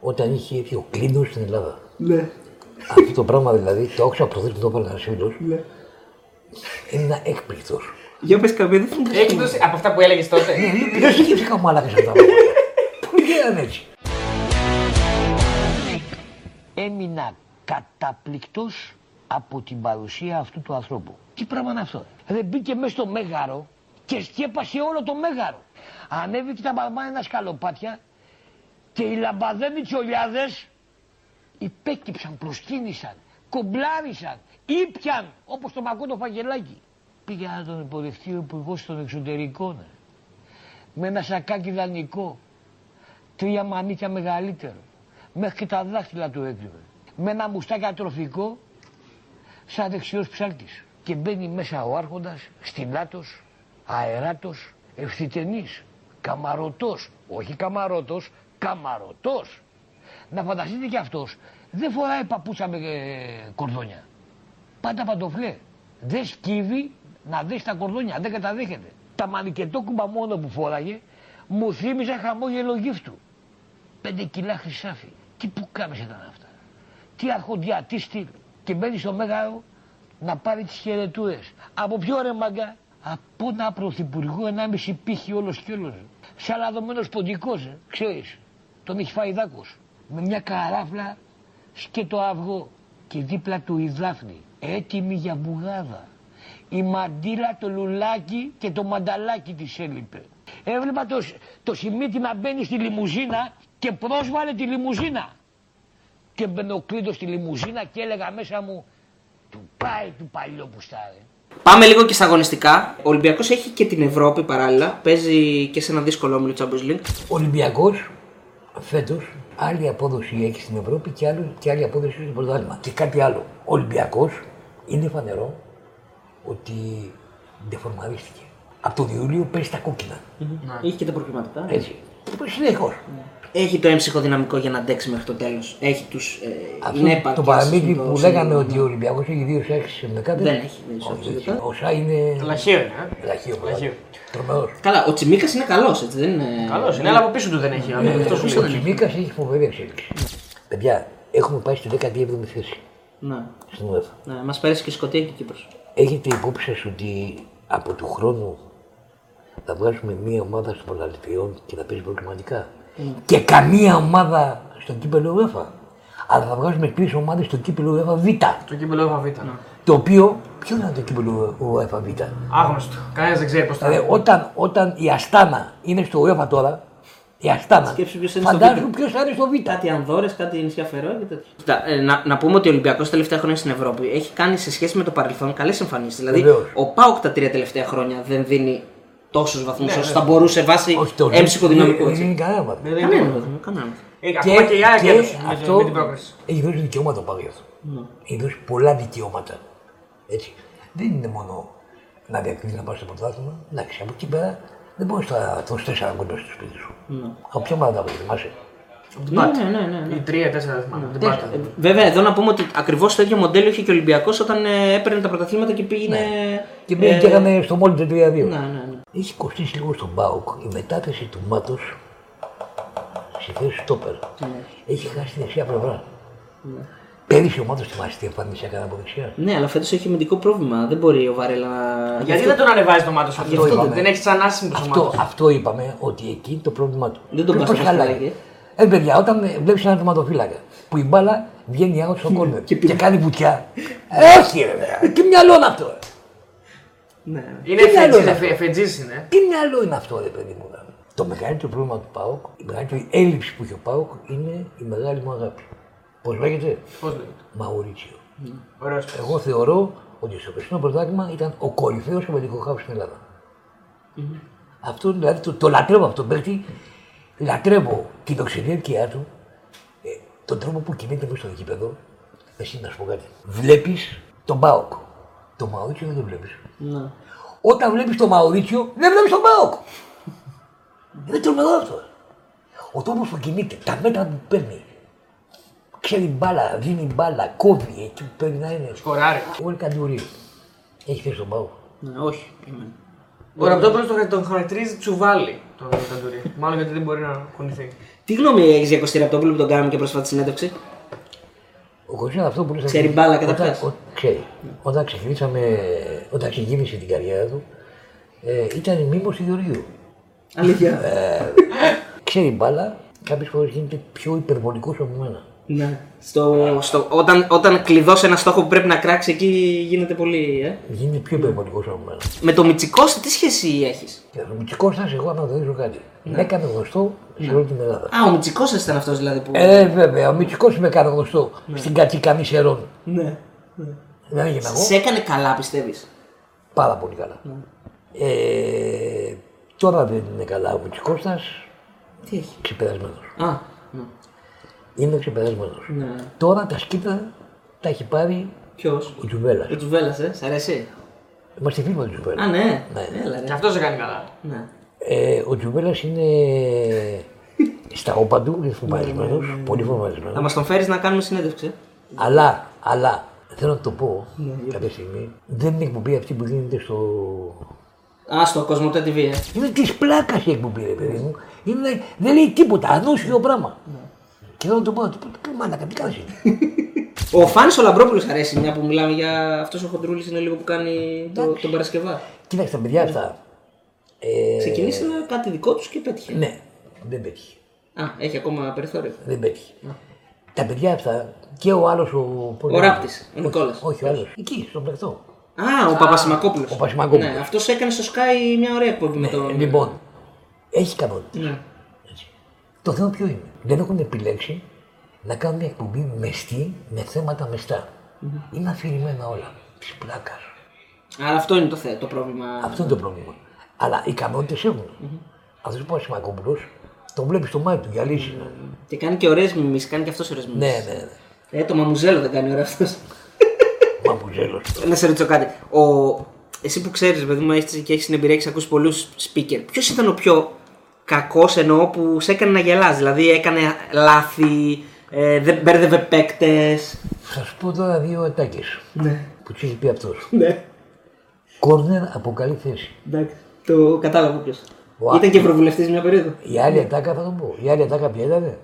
όταν είχε έρθει ο Κλίνος στην Ελλάδα. Ναι. Αυτό το πράγμα δηλαδή, το άκουσα προχθέ που το έβαλε ένα φίλο. Είναι ένα έκπληκτος. Για πες καμία, δεν θυμάμαι. Έχει δώσει από αυτά που έλεγες τότε. Δεν είχε φύγα μάλακα αυτά τα πράγματα. Πού γίνανε έτσι. Έμεινα καταπληκτός από την παρουσία αυτού του ανθρώπου. Τι πράγμα είναι αυτό. Δεν μπήκε μέσα στο μέγαρο και σκέπασε όλο το μέγαρο. Ανέβηκε τα μπαρμάνινα σκαλοπάτια και οι λαμπαδένοι τσολιάδες υπέκυψαν, προσκύνησαν, κομπλάρισαν, ήπιαν όπως το μακό το φαγελάκι. Πήγε να τον υποδεχτεί ο υπουργός των εξωτερικών ε. με ένα σακάκι δανεικό, τρία μανίκια μεγαλύτερο, μέχρι και τα δάχτυλα του έκρυβε. Με ένα μουστάκι ατροφικό σαν δεξιός ψάλτης. Και μπαίνει μέσα ο άρχοντας, στυλάτος, αεράτος, ευθυτενής, καμαρωτός, όχι καμαρότος, καμαρωτός. Να φανταστείτε κι αυτός, δεν φοράει παπούτσα με ε, κορδόνια. Πάντα παντοφλέ. Δεν σκύβει να δει τα κορδόνια, δεν καταδέχεται. Τα μανικετόκουμπα μόνο που φόραγε μου θύμιζε χαμόγελο γύφτου. Πέντε κιλά χρυσάφι. Τι που κάμισε ήταν αυτά. Τι αρχοντιά, τι στυλ. Και μπαίνει στο μέγαρο να πάρει τις χαιρετούρες. Από ποιο ρε μάγκα; Από ένα πρωθυπουργό ενάμιση πύχη όλος και όλος. Σαν λαδωμένος ποντικός, ε. ξέρεις. Τον έχει φάει δάκος. Με μια καράφλα σκέτο αυγό. Και δίπλα του η Δάφνη. Έτοιμη για μπουγάδα. Η μαντίλα, το λουλάκι και το μανταλάκι της έλειπε. Έβλεπα το, σ- το σημείτι να μπαίνει στη λιμουζίνα και πρόσβαλε τη λιμουζίνα. Και μπαινε ο Κλήτος στη λιμουζίνα και έλεγα μέσα μου του πάει του παλιό πουστάρε. Πάμε λίγο και στα αγωνιστικά. Ο Ολυμπιακός έχει και την Ευρώπη παράλληλα. Παίζει και σε ένα δύσκολο όμιλο Champions League. Ο Ολυμπιακός φέτος άλλη απόδοση έχει στην Ευρώπη και, άλλο, και άλλη απόδοση στο πρωτάθλημα. Και κάτι άλλο. Ο Ολυμπιακός είναι φανερό ότι ντεφορμαρίστηκε. Από τον Ιούλιο παίζει τα κόκκινα. Έχει και τα προκληματικά. Έτσι. Συνεχώς. Έχει το έμψυχο δυναμικό για να αντέξει μέχρι το τέλος. Έχει τους. Ε, είναι Αυτό έπαρκες το παραμύθι στο που σύνολο. λέγαμε ότι ο Ολυμπιακός έχει δύο σεξ με κάτι. Δεν έχει δύο σεξ Όχι, με έτσι. κάτι. Ο Σά είναι Λαχείο είναι. ε. λαχείο. Λαχείο. Τρομερός. Καλά, ο Τσιμίκας είναι καλός, έτσι δεν είναι. Καλός είναι, αλλά από πίσω του δεν έχει. Ε, Αυτό σου Ο λέει. Τσιμίκας έχει φοβερή εξέλιξη. Παιδιά, έχουμε πάει στη 17η θέση. Ναι. στην UEFA. ναι. Μας πέρασε και η Σκωτία και η Κύπρος. Έχετε υπόψη σας ότι από του χρόνου θα βγάζουμε μία ομάδα στο πρωταθλητριών και θα παίζει προκριματικά. Και καμία ομάδα στο κύπελο UEFA. Αλλά θα βγάζουμε τρει ομάδες στο κύπελο UEFA Β. Το κύπελο ΕΒ. Ναι. Το οποίο, ποιος είναι το κύπελο UEFA Β; Άγνωστο. Κανένας δεν ξέρει πώς θα Δηλαδή, όταν, όταν η Αστάνα είναι στο UEFA τώρα, η Αστάνα, Σκέψου ποιος είναι στο φαντάζομαι Β. ποιος θα είναι στο Β. Κάτι Ανδόρες, κάτι νησιά Φερό και τέτοια. Κοίτα, ε, να, να πούμε ότι ο Ολυμπιακός τα τελευταία χρόνια στην Ευρώπη έχει κάνει σε σχέση με το παρελθόν καλές εμφανίσεις. Δηλαδή, Βεβαίως. ο Πάουκ τα τρία τελευταία χρόνια δεν δίνει τόσους βαθμούς όσο θα μπορούσε βάσει Όχι το έμψυχο δυναμικού. Δεν έτσι. είναι κανένα μάθημα. Δεν είναι Κανένας τίποτα. βαθμό, κανένα. Ε, Ακόμα και η ΑΕΚ έδωσε με- αυτό με την πρόκριση. έχει δώσει δικαιώματα πάλι αυτό. Έχει δώσει πολλά δικαιώματα. Έτσι. Δεν είναι μόνο να διακρίνεις να πάει στο πρωτάθλημα. Εντάξει, από εκεί πέρα δεν μπορείς να δώσεις τέσσερα κοντά στο σπίτι σου. Από ποια ομάδα τα θυμάσαι; Ναι, ναι, ναι, ναι, ναι. Ή τρία-τέσσερα δεν θυμάμαι. την Τέσσερα. Πάτα. Ε, Βέβαια, εδώ να πούμε ότι ακριβώς το ίδιο μοντέλο είχε και ο Ολυμπιακός όταν ε, έπαιρνε τα πρωταθλήματα και πήγαινε. Και πήγε και έκανε στο μόλι το 3-2. Ναι, ναι, ναι. Έχει κοστίσει λίγο στον Μπάουκ η μετάθεση του Μάτος στη θέση στόπερ. Έχει χάσει τη δεξιά πλευρά. Πέρυσι ο Μάτος θυμάσαι τι εμφάνιση έκανε από δεξιά. Ναι, αλλά φέτος έχει αμυντικό πρόβλημα. Δεν μπορεί ο Βαρέλα να. Γιατί δεν τον ανεβάζει το μάτος Αυτό αυτό. είπαμε. Δεν έχει σαν άσημο το Αυτό, μάτο. αυτό είπαμε ότι εκεί είναι το πρόβλημά του. Δεν τον Πώς πας στο χαλάει. φυλάκι, Ε, παιδιά, όταν βλέπεις έναν τερματοφύλακα που η μπάλα βγαίνει out στο κόρνερ και, κάνει βουτιά. Ε, όχι, ρε, βέβαια. Τι μυαλό είναι αυτό. Ρε. Ναι. Είναι Τι άλλο είναι εφετζή- αυτό; εφετζής είναι. Τι μυαλό είναι αυτό, ρε παιδί μου. ρε. Το μεγαλύτερο πρόβλημα του ΠΑΟΚ, η μεγαλύτερη έλλειψη που έχει ο ΠΑΟΚ είναι η μεγάλη μου αγάπη. Πώς λέγεται, Πώς λέγεται; Μαουρίτσιο. Ωραίος. Εγώ θεωρώ ότι στο περσινό πρωτάθλημα ήταν ο κορυφαίος αμυντικό χάφ στην Ελλάδα. Αυτό δηλαδή το, το λατρεύω αυτό τον παίκτη. Λατρεύω την οξυδέρκεια του, ε, τον τρόπο που κινείται μέσα στο γήπεδο. Εσύ να σου πω κάτι. Βλέπεις τον Πάοκ. Το Μαουρίτσιο δεν το βλέπεις. Ναι. Όταν βλέπεις τον Μαουρίτσιο, δεν βλέπεις τον Πάοκ. Είναι τρομερό αυτό. Ο τρόπο που κινείται, τα μέτρα που παίρνει. Ξέρει μπάλα, δίνει μπάλα, κόβει εκεί που πρέπει να είναι. Σκοράρει. Όλοι καντουρί. Έχει θέση τον Πάοκ. Ναι, όχι. εμένα. Ο Ραπτόπουλο τον- τον χαρακτηρίζει τσουβάλι τον Ταντουρί. Μάλλον γιατί δεν μπορεί να κουνηθεί. Τι γνώμη έχεις για Κωστή Ραπτόπουλο που τον κάναμε και πρόσφατη συνέντευξη; Ο Κωνσταντίνο αυτό που λες Ξέρει ότι- μπάλα όταν- καταρχάς. ο- Ξέρει. Όταν ξεκινήσαμε, όταν ξεκίνησε την καριέρα του, ε, ήταν μήμος Ιδωρίου. Αλήθεια. Ξέρει μπάλα, κάποιες φορές γίνεται πιο υπερβολικός από μένα. Ναι. Στο, στο, όταν, όταν κλειδώσει ένα στόχο που πρέπει να κράξει, εκεί γίνεται πολύ. Ε. Γίνεται πιο υπερβολικό από μένα. Με το Μιτσικώστα τι σχέση έχεις; Και ο Μητσικώστας, εγώ να γνωρίζω κάτι. Με έκανε γνωστό σε όλη την Ελλάδα. Α, ο Μιτσικώστα ήταν αυτός δηλαδή που. Ε, βέβαια, ο Μητσικός με έκανε γνωστό στην Κατσικανή Σερών. ναι. Δεν έγινα εγώ. Σε έκανε καλά, πιστεύεις; Πάρα πολύ καλά. Ε, τώρα δεν είναι καλά ο Μητσικώστας, Τι έχει; ξεπερασμένος. Α, ναι. Είναι ξεπερασμένος. ναι. Τώρα τα σκύτα τα έχει πάρει Ποιος; ο Τζουβέλλας. Ο Τζουβέλλα, ε, σ' αρέσει; Είμαστε φίλοι με τον Τζουβέλλα. Α, ναι. Ναι. Έλα, Και ρε. αυτός σε κάνει καλά. Ναι. Ε, ο Τζουβέλλας είναι στα όπα του, είναι φοβαρισμένος, πολύ Θα φοβαρισμένος. μας τον φέρεις να κάνουμε συνέντευξη. ε. Αλλά, αλλά, θέλω να το πω κάποια στιγμή, δεν είναι εκπομπή αυτή που γίνεται στο... Α, στο Κοσμοτέ TV, ε. Είναι της πλάκας η εκπομπή, ρε παιδί μου. Είναι, δεν λέει τίποτα, ανούσιο πράγμα. Και θέλω να το πω, του πω, μάνα, τι κάνεις εσύ. Ο Φάνης ο Λαμπρόπουλο αρέσει, μια που μιλάμε για αυτός ο χοντρούλης είναι λίγο που κάνει το, τον Παρασκευά. Κοίταξε τα παιδιά αυτά. Ε, Ξεκινήσανε κάτι δικό τους και πέτυχε. ναι, δεν πέτυχε. Α, έχει ακόμα περιθώριο. Δεν πέτυχε. Τα παιδιά αυτά και ο άλλος ο. πώς Ο λέγεται; Ράπτης, ο Νικόλας. Όχι, ο άλλος. Εκεί, στον πλεκτό. Α, ο Παπασημακόπουλος. Ο Παπασημακόπουλος. Ναι, αυτός έκανε στο Sky μια ωραία εκπομπή με τον. Λοιπόν, έχεις ικανότητα. Ναι. Το θέμα ποιο είναι; Δεν έχουν επιλέξει να κάνουν μια εκπομπή μεστή με θέματα μεστά. Είναι αφηρημένα όλα. Τη πλάκα. Άρα αυτό είναι το, θε, το πρόβλημα. Αυτό είναι το πρόβλημα. Αλλά ικανότητε έχουν. Αυτός ο Παπασημακόπουλο τον βλέπεις στο μάτι του για λύση. είναι. Και κάνει και ωραίες μιμήσεις, κάνει και αυτός ωραίες μιμήσεις. Ναι, ναι, ναι. Ε, το μαμουζέλο δεν κάνει ωραίο αυτός. Μαμουζέλος. να σε ρωτήσω κάτι. Ο... Εσύ που ξέρεις, παιδί μου, έχεις, και έχεις την εμπειρία, έχει ακούσει πολλούς speaker. Ποιος ήταν ο πιο κακός εννοώ που σε έκανε να γελάς, Δηλαδή έκανε λάθη, ε, δεν μπέρδευε παίκτες. Θα σου πω τώρα δύο ατάκες Ναι. που τους έχει πει αυτός. Ναι. Κόρνερ από καλή θέση. Εντάξει. Το κατάλαβα ποιος. Ουα. Ήταν και ευρωβουλευτή μια περίοδο. Η άλλη ατάκα θα το πω. Η άλλη ατάκα ποια ήταν.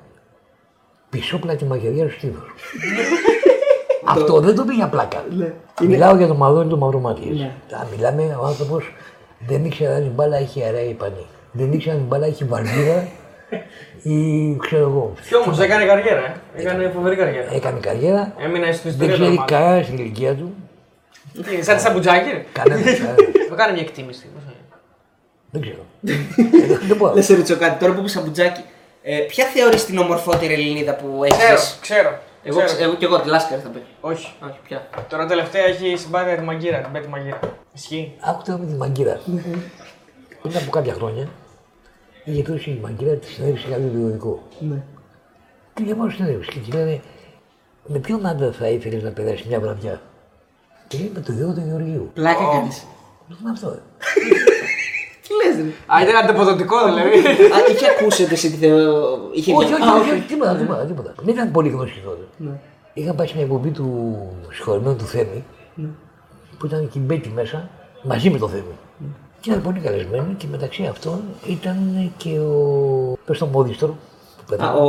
Πισόπλατη μαχαιριά του στήθου. Αυτό δεν το πει για πλάκα. Ναι. Μιλάω για το μαδόνι του μαυρομάτιες. Ναι. Α, μιλάμε, ο άνθρωπος δεν ήξερε αν η μπάλα έχει αερά ή πανί. Δεν ήξερε αν η μπάλα έχει βαρβίδα ή ξέρω εγώ. Κι όμως έκανε καριέρα. ε. Έκανε φοβερή καριέρα. Έκανε καριέρα. Έμεινα στην Δεν ιστορία του. ξέρει ομάδα. κανένας στην ηλικία του. Τι είναι, Σαν τη Σαμπουτζάκη. ρε. Κανένας. κανένας. Θα κάνει μια εκτίμηση. πώς θα είναι. Δεν ξέρω. Ε, Δεν μπορώ. Να σε ρωτήσω κάτι, τώρα που είπες Σαμπουτζάκη, ε, ποια θεωρείς την ομορφότερη Ελληνίδα που έχεις Ξέρω, ζήσει. ξέρω. Εγώ, ξέρω. εγώ και εγώ τη Λάσκαρη θα πεις. Όχι. Όχι, ποια; Τώρα τελευταία έχει συμπάθεια τη Μαγκύρα, την Πέτη Μαγκύρα. Ισχύει. Άκουσα με τη μαγκύρα. Πριν από κάποια χρόνια είχε δώσει η μαγκύρα της συνέντευξη σε κάποιο περιοδικό. Ναι. Και διαβάζω συνέντευξη και τη λένε με ποιον άντρα θα ήθελες να περάσει μια βραδιά; Και λέει με το γιο του Γεωργίου. Πλάκα κάνεις. Τι είναι αυτό, ε; Τι λες, ρε; Α, ήταν ανταποδοτικό δηλαδή. Α, είχε ακούσει ότι εσύ τη θεω... Είχε Όχι, δει- όχι, Α, όχι, όχι, τίποτα, τίποτα, τίποτα. Δεν ήταν πολύ γνωστή τότε. Ναι. Είχαν πάει σε μια εκπομπή του συγχωρημένου του Θέμη, που ήταν και η Μπέτη μέσα, μαζί με το Θέμη. Και ήταν πολύ καλεσμένοι και μεταξύ αυτών ήταν και ο. Πες τον Μόδιστρο, που Α, πέθανε, ο.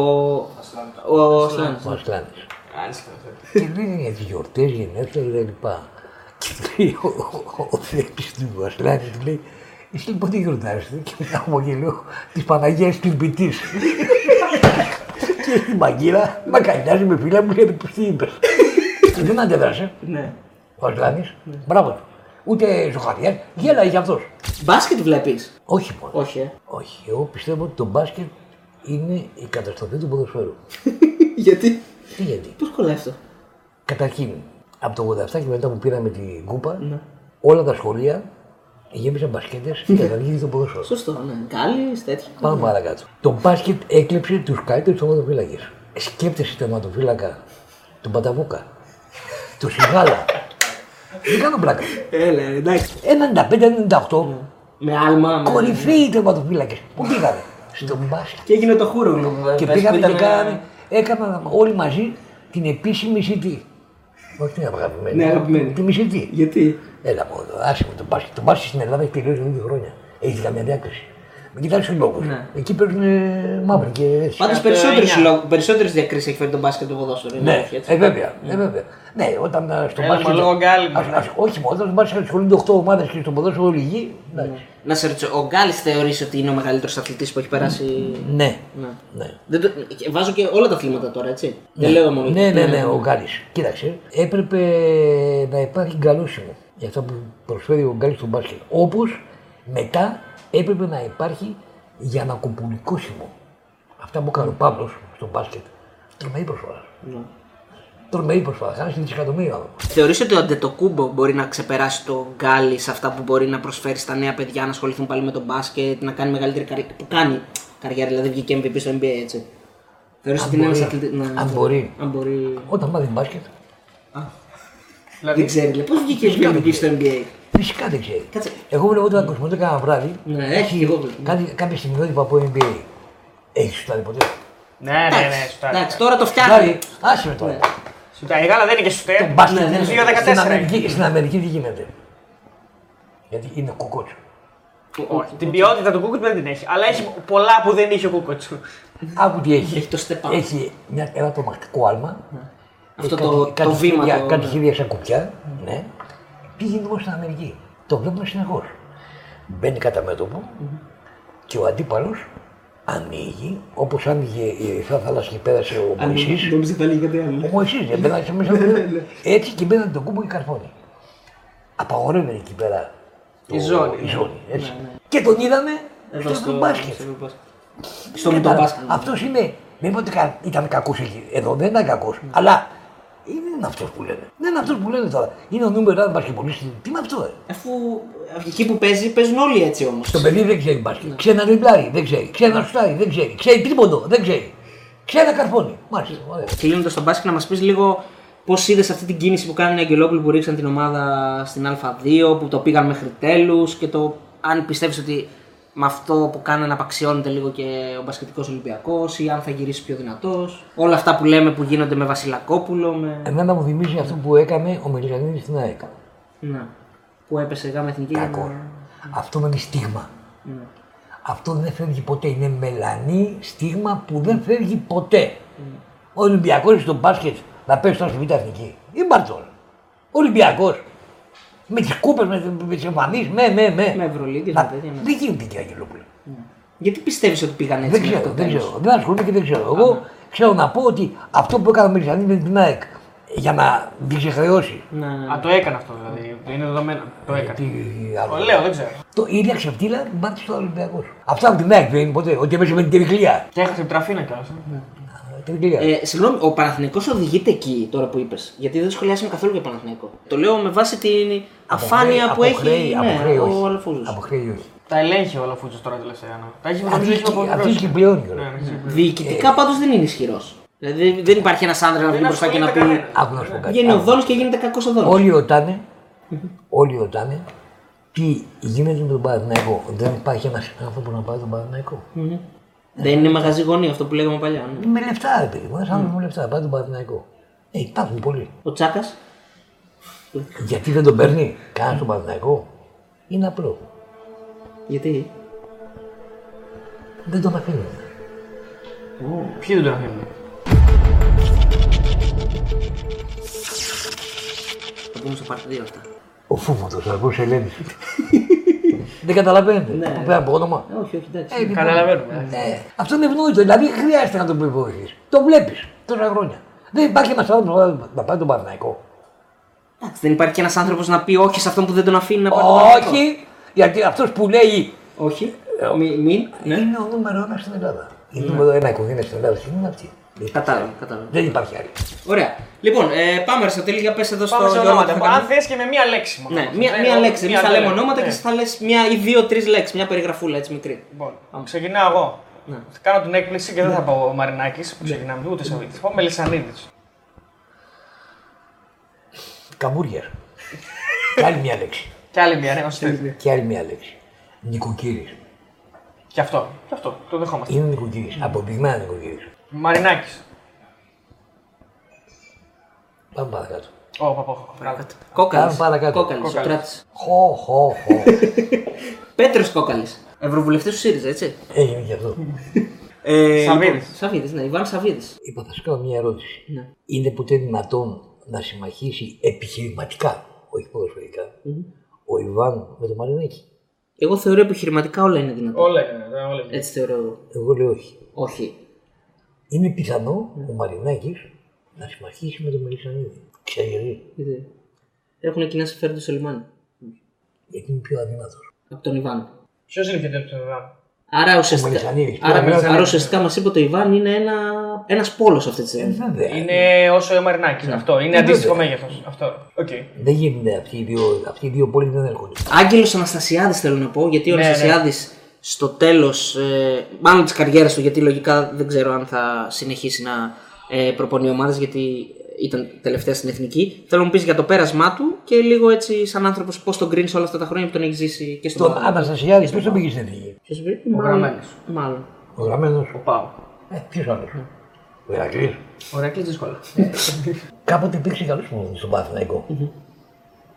Ο Ασλάνης. ο Ασκλάνης. Κάνεις καλά. Και λέει για τις γιορτές, γενέθλια κτλ. Και του λέει ο, ο, ο Θέμης του Ασκλάνης, του λέει, εσύ λοιπόν τι γιορτάζετε και μετά μου και λέω της Παναγίας Τυρπιτής. και στην Μαγκύρα με αγκαλιάζει με φίλα μου λέει πως τι είπες. Και δεν αντέδρασε Ναι. ο Ασκλάνης, μπράβο του. Ούτε ζωχαριάς, γέλαγε κι αυτός. Μπάσκετ βλέπεις; Όχι μόνο. Όχι, ε. Όχι, εγώ πιστεύω ότι το μπάσκετ είναι η καταστροφή του ποδοσφαίρου. Γιατί; Τι γιατί; Πώς κολλάει αυτό; Καταρχήν, από το 87 και μετά που πήραμε την κούπα, όλα τα σχολεία γέμισαν μπασκέτες και καταργήθηκε το ποδόσφαιρο. Σωστό, ναι. Γκάλι, τέτοια. Πάμε παρακάτω. Το μπάσκετ έκλεψε τους καλύτερους τερματοφύλακε. Σκέπτεσαι τερματοφύλακα τον Παταβούκα, τον Σιγάλα. Δεν κάνω πλάκα. Έλα, εντάξει. 95-98 Με άλμα. με- κορυφαίοι τερματοφύλακες. Πού πήγανε, στον μπάσκετ. Και έγινε το χούρο Και πήγαμε και κάναμε, έκαναν όλοι μαζί την επίσημη μισητή. Όχι την αγαπημένη. Ναι, αγαπημένη. Τη μισητή. Γιατί; Έλα μόνο, άσε με τον μπάσκετ. Το μπάσκετ στην Ελλάδα έχει τελειώσει εδώ δύο χρόνια. Έχεις καμία διάκριση. Μην κοιτάξει του λόγους. Ναι. Εκεί παίζουν ε, μαύροι και έτσι. Πάντω περισσότερες διακρίσεις έχει φέρει τον μπάσκετ το ποδόσφαιρο. είναι Ναι, αλήθεια, έτσι. ε, βέβαια, ε, βέβαια. Ναι, όταν ε, στο Έλα, μπάσκετ. μα λόγω γκάλι, ας- ναι. ας- Όχι μόνο, όταν στο μπάσκετ ασχολούνται 8 ομάδες και στο ποδόσφαιρο όλη η γη. εντάξει. Να σε ρωτήσω, ο Γκάλης θεωρείς ότι είναι ο μεγαλύτερος αθλητής που έχει περάσει; Ναι. Ναι. ναι. Δεν το... Βάζω και όλα τα αθλήματα τώρα, έτσι. Δεν λέω μόνο. Ναι, ναι, ναι, ο Γκάλης. Κοίταξε, έπρεπε να υπάρχει γκαλούσιμο για αυτά που προσφέρει ο Γκάλης στο μπάσκετ. Όπως μετά έπρεπε να υπάρχει για ανακουπουλικόσιμο. Αυτά που έκανε ο Παύλος στο μπάσκετ. Τρομερή προσφορά. Ναι. Τρομερή προσφορά. Χάνει δισεκατομμύρια άνθρωπο. Θεωρείς ότι ο Αντετοκούμπο μπορεί να ξεπεράσει τον Γκάλι σε αυτά που μπορεί να προσφέρει στα νέα παιδιά να ασχοληθούν πάλι με τον μπάσκετ, να κάνει μεγαλύτερη καριέρα. που κάνει καριέρα, δηλαδή βγήκε MVP στο NBA έτσι. Θεωρείς Αν ότι είναι ένας μπορεί. αθλητή. Ναι, Αν μπορεί. Αν μπορεί. Όταν μάθεις μπάσκετ, Δηλαδή, Δεν ξέρει, πώς βγήκε Φυσικά δεν MVP στο NBA. Φυσικά δεν ξέρει. Κάτσε. Εγώ βλέπω τον Κοσμοτέ κάνα βράδυ. Ναι, έχει και εγώ βλέπω. Κάτι, κάποια στιγμιότυπα από NBA. Έχεις σουτάρει ποτέ; ναι, ναι, ναι, σουτάρει. Εντάξει, τώρα το φτιάχνει. Σουτάρει. Άσε με τώρα. Σουτάρει. Η Γάλα δεν είναι και σουτέρ. Το μπάσκετ ναι, ναι, είναι- δύο δεκατέσσερα στην, είναι. Αμερική, στην Αμερική τι γίνεται. Γιατί είναι κουκότσο. Όχι, την ποιότητα του Κούκουτ δεν την έχει. Αλλά έχει πολλά που δεν είχε ο Κούκουτ. Άκου τι έχει. Έχει το step up. Έχει μια, ένα τρομακτικό άλμα. Αυτό Έχει το- κάτι, το κάτι βήμα χέρια- το- Κάτι ναι. χέρια σαν κουπιά. Ναι. Τι γίνεται όμως στην Αμερική; Το βλέπουμε συνεχώς. Μπαίνει κατά μέτωπο και ο αντίπαλος ανοίγει όπως άνοιγε η Εθνά Θάλασσα και πέρασε ο Μωυσής. Νόμιζα θα λέει κάτι άλλο. Ο Μωυσής έμπαινε μέσα Ναι, μέσα. Έτσι και μπαίνανε τον κούμπο και καρφώνει. Απαγορεύεται εκεί πέρα το- Η ζώνη. Η ζώνη έτσι. Και τον είδαμε Εδώ στο μπάσκετ. στο μπάσκετ. Στο με το μπάσκετ. Αυτός είναι. Δεν είπα ότι κα- ήταν κακός εκεί. Εδώ δεν ήταν κακός. Αλλά δεν είναι αυτός που λένε. Δεν είναι αυτός που λένε τώρα. Είναι ο νούμερο ένα μπασκετμπολίστη. Τι είναι αυτό, ε; Αφού εκεί που παίζει, παίζουν όλοι έτσι όμως. Το παιδί δεν ξέρει μπάσκετ. Ξέρει να δριμπλάρει, δεν ξέρει. Ξέρει να σουτάρει, δεν ξέρει. Ξέρει τρίποντο, δεν ξέρει. Ξέρει να καρφώνει. Μάλιστα. Ωραία. Κλείνοντας τον μπάσκετ, να μας πεις λίγο πώς είδες αυτή την κίνηση που κάνουν οι Αγγελόπουλοι που ρίξαν την ομάδα στην Α2, που το πήγαν μέχρι τέλους και το αν πιστεύεις ότι με αυτό που κάνανε απαξιώνεται λίγο και ο μπασκετικός Ολυμπιακός ή αν θα γυρίσει πιο δυνατός. Όλα αυτά που λέμε που γίνονται με Βασιλακόπουλο. Με... Εμένα μου θυμίζει αυτό που έκανε ο Μελιγανίδη στην ΑΕΚ. Ναι. Που έπεσε γάμα εθνική. Κακό. Αυτό είναι στίγμα. Ναι. Αυτό δεν φεύγει ποτέ. Είναι μελανή στίγμα που δεν φεύγει ποτέ. Ο Ολυμπιακός στο μπάσκετ να παίξει τώρα στη Β' Εθνική. Η Μπαρτζόνα. Ολυμπιακός. Με τις κούπες, με, με τις εμφανίσεις, με, με, με. Με Ευρωλίγκες, Να- με τέτοια, ναι. Δεν γίνεται κύριε Αγγελόπουλε. Γιατί πιστεύεις ότι πήγαν έτσι Δεν μέχρι ξέρω, το δεν τέλος; ξέρω. Δεν ασχολούμαι και δεν ξέρω. Εγώ ξέρω να πω ότι αυτό που έκανε ο Μελισσανή με την ΑΕΚ για να την ξεχρεώσει. Ναι, ναι. Α, το έκανε αυτό δηλαδή. Είναι δεδομένο. Το έκανε. Τι άλλο. Το λέω, δεν ξέρω. Το η ίδια ξεφτύλα την πάτε στο Ολυμπιακός. Αυτά από την ΑΕΚ δεν είναι ποτέ. Ότι έπεσε με την τρικλία. Και έχασε την τραφίνα κιόλας. Τρικλία. Ε, συγγνώμη, ο Παναθηναϊκός οδηγείται εκεί τώρα που είπες. Γιατί δεν σχολιάσαμε καθόλου για Παναθηναϊκό. Το λέω με βάση την αφάνεια Από που έχει χρέη- από ναι, χρέη ο όχι. Αλαφούζος. Από χρέη όχι. Τα ελέγχει ο Λαφούτσο τώρα τελευταία. ναι. Τα έχει νομίζω έχει Αυτή αποβεβαιώσει. και πλέον. Ναι, ναι. Διοικητικά πάντως δεν είναι ισχυρός. Δηλαδή δεν υπάρχει ένας άντρας να βγει μπροστά και να πει. ασχολείται Άκου να σου πω κάτι. Βγαίνει ο Άκου. Δόλος και γίνεται κακός ο Δόλος. Όλοι ρωτάνε, όλοι ρωτάνε τι γίνεται με τον Παναθηναϊκό. Δεν υπάρχει ένας άνθρωπος να πάρει τον Παναθηναϊκό. Δεν είναι μαγαζί γωνία αυτό που λέγαμε παλιά. ναι. Με λεφτά, ρε παιδί μου. Ένα άνθρωπο με λεφτά, πάρει τον Παναθηναϊκό. Ε, υπάρχουν πολλοί. Ο Τσάκας. Γιατί δεν τον παίρνει κανένας τον Παναθηναϊκό; Είναι απλό. Γιατί; Δεν τον αφήνει. Ποιοι δεν τον αφήνουν; Θα πούμε στο πάρτι 2 αυτά. Ο Φούφωτος, ο αργό Ελένης. Δεν καταλαβαίνετε. Ναι. Που πέρα από όνομα. Ε, Όχι, όχι, εντάξει. Ε, λοιπόν, Καταλαβαίνουμε. Ναι. Αυτό είναι ευνόητο. Δηλαδή δεν χρειάζεται να το προπολογίσει. Το βλέπεις τόσα χρόνια. Δεν υπάρχει ένας άνθρωπος να πάρει τον Παναθηναϊκό. Εντάξει, δεν υπάρχει και ένας άνθρωπος να πει όχι σε αυτόν που δεν τον αφήνει να πάρει τον Παναθηναϊκό. Όχι, γιατί αυτός που λέει Όχι. Μη- Μην. Ναι. είναι ο νούμερο ένα στην Ελλάδα. Η νούμερο ένα οικογένεια στην Ελλάδα είναι αυτή; Κατάλαβα, κατάλαβα. Δεν υπάρχει άλλη. Ωραία. Λοιπόν, ε, πάμε Αριστοτέλη για πες εδώ στο Πάμε σε Γιώργο ονόματα. τι θα Αν κάνουμε. θες και με μία λέξη μόνο. Ναι, μία, Ναι, μία εγώ- λέξη. Εμείς μία θα λέμε λέξη. ονόματα Ναι. και εσύ θα λες μία ή δύο-τρει λέξεις, μια περιγραφούλα έτσι μικρή. Λοιπόν, ξεκινάω εγώ. Ναι. Θα κάνω την έκπληξη και δεν θα πω ο Μαρινάκης που ξεκινάμε, ούτε Σαββίδη. Θα πω Μελισανίδης. Καμπούρια. και άλλη μια λέξη. Και άλλη μία, ναι, ως τέτοιο. Και άλλη μια λέξη. Νοικοκύρη. Και αυτό. Και αυτό. Το δεχόμαστε. Είναι νοικοκύρη. Αποδειγμένα νοικοκύρη. Μαρινάκης. Πάμε παρακάτω. Ω, παπώ. Κόκαλης. Πάμε παρακάτω. Κόκαλης. Κόκαλης. Σοκράτη. Χω, χω, χω. Πέτρος Κόκαλης. Ευρωβουλευτής του ΣΥΡΙΖΑ, έτσι. Έγινε και αυτό. Ε, Σαββίδης. λοιπόν, Σαββίδης, ναι, Ιβάν Σαββίδης. Είπα, θα σου κάνω μια ερώτηση. Ναι. Είναι ποτέ δυνατόν να συμμαχίσει επιχειρηματικά, όχι ποδοσφαιρικά, ο Ιβάν με τον Μαρινάκη; Εγώ θεωρώ επιχειρηματικά όλα είναι δυνατά. Όλα είναι. ναι, όλα είναι. Έτσι θεωρώ εγώ. Εγώ λέω όχι. Όχι. Είναι πιθανό ο Μαρινάκης να συμμαχίσει με τον Μελισανίδη. Ξέρει γιατί. Γιατί Έχουν κοινά συμφέροντα στο λιμάνι. Γιατί είναι πιο αδύνατος. Από τον Ιβάν. Ποιος είναι και τέτοιο εδώ. Άρα ουσιαστικά, Μελισσανίδης. άρα, Μελισσανίδης. άρα ουσιαστικά μας είπε ότι ο Ιβάν είναι ένα ένας πόλος αυτή τη στιγμή. Βέβαια. Είναι όσο ο Μαρινάκης. Αυτό. Είναι Ε, αντίστοιχο βέβαια. μέγεθος. Αυτό. Οκ. Δεν γίνεται αυτοί οι δύο, αυτοί οι δύο πόλοι δεν έρχονται. Άγγελος Αναστασιάδης θέλω να πω, γιατί ο Ναι, ναι. Αναστασιάδης στο τέλος, ε, μάλλον της καριέρας του, γιατί λογικά δεν ξέρω αν θα συνεχίσει να ε, προπονεί ομάδες, γιατί ήταν τελευταία στην εθνική. Θέλω να μου πεις για το πέρασμά του και λίγο έτσι, σαν άνθρωπος, πώς τον κρίνεις όλα αυτά τα χρόνια που τον έχεις ζήσει και στον Τον Αναστασιάδη, ποιος τον πήγε στην εθνική; Ποιος είπε; Ο Μάλλον- Γραμμένος. Μάλλον. Ο γραμμένος. Ο Πάο. Ε, ποιος άλλος; Ο Ηρακλή. Ωραία, κλείσει δύσκολα. Κάποτε υπήρξε καλός στον Παναθηναϊκό.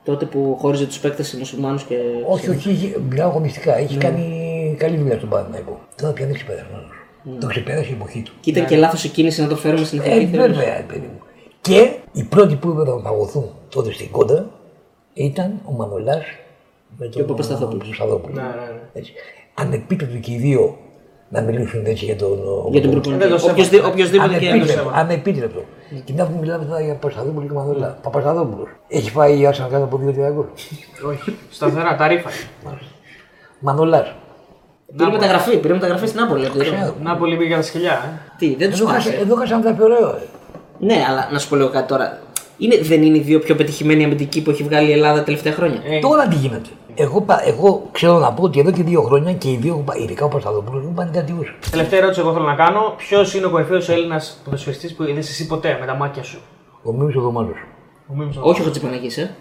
Τότε που χώριζε τους παίκτες σε μουσουλμάνους και. Όχι, όχι, είχε- μιλάω αγωνιστικά. Έχει κάνει καλή δουλειά στον Παναθηναϊκό. Τώρα πια είναι ξεπερασμένο. Το ξεπέρασε η εποχή του. Και ήταν και λάθος η κίνηση να το φέρουμε στην Ε, εθνική. θεωρείς; βέβαια, παιδί μου. Και οι πρώτοι που είπαν να παγωθούν τότε στην κόντρα ήταν ο Μανολάς με τον ο Παπασταθόπουλος. Παπασταθόπουλο. Ναι, ναι, ναι. Έτσι. Ανεπίτρεπτο και οι δύο να μιλήσουν έτσι για τον. Για τον Δεν προπονητή. το σέβομαι. Οποιοσδήποτε οποιοσδήποτε και Ανεπίτρεπτο. Ανεπίτρεπτο. Και να που μιλάμε τώρα για Παπασταθόπουλο και Μανολά. Παπασταθόπουλος. Έχει φάει η Άρσενα κάτω από δύο-τρία γκολ. Όχι. Σταθερά, τα ρήφα. Μανολάς. Πήρε μεταγραφή, πήρε μεταγραφή στην Νάπολη. από τη Ρώμη. Να πολύ πήγε για τα σκυλιά. ε. Τι, δεν τους Εδώ χάσε- πάσε. Εδώ χάσαμε τα ωραίο. ε. Ναι, αλλά να σου πω λίγο κάτι τώρα. Είναι, δεν είναι οι δύο πιο πετυχημένοι αμυντικοί που έχει βγάλει η Ελλάδα τα τελευταία χρόνια; Ε, Τώρα τι γίνεται. Εγώ, πα- εγώ ξέρω να πω ότι εδώ και δύο χρόνια και οι δύο, ειδικά ο Παπασταθόπουλο, έχουν πάνε κάτι ούσο. Τελευταία ερώτηση εγώ θέλω να κάνω. Ποιος είναι ο κορυφαίος Έλληνας ποδοσφαιριστής που είδες εσύ ποτέ με τα μάτια σου; Ο Μίμης ο Δωμάζος. Ο Μίμης ο- Όχι ο Χατζηπαναγής, ε.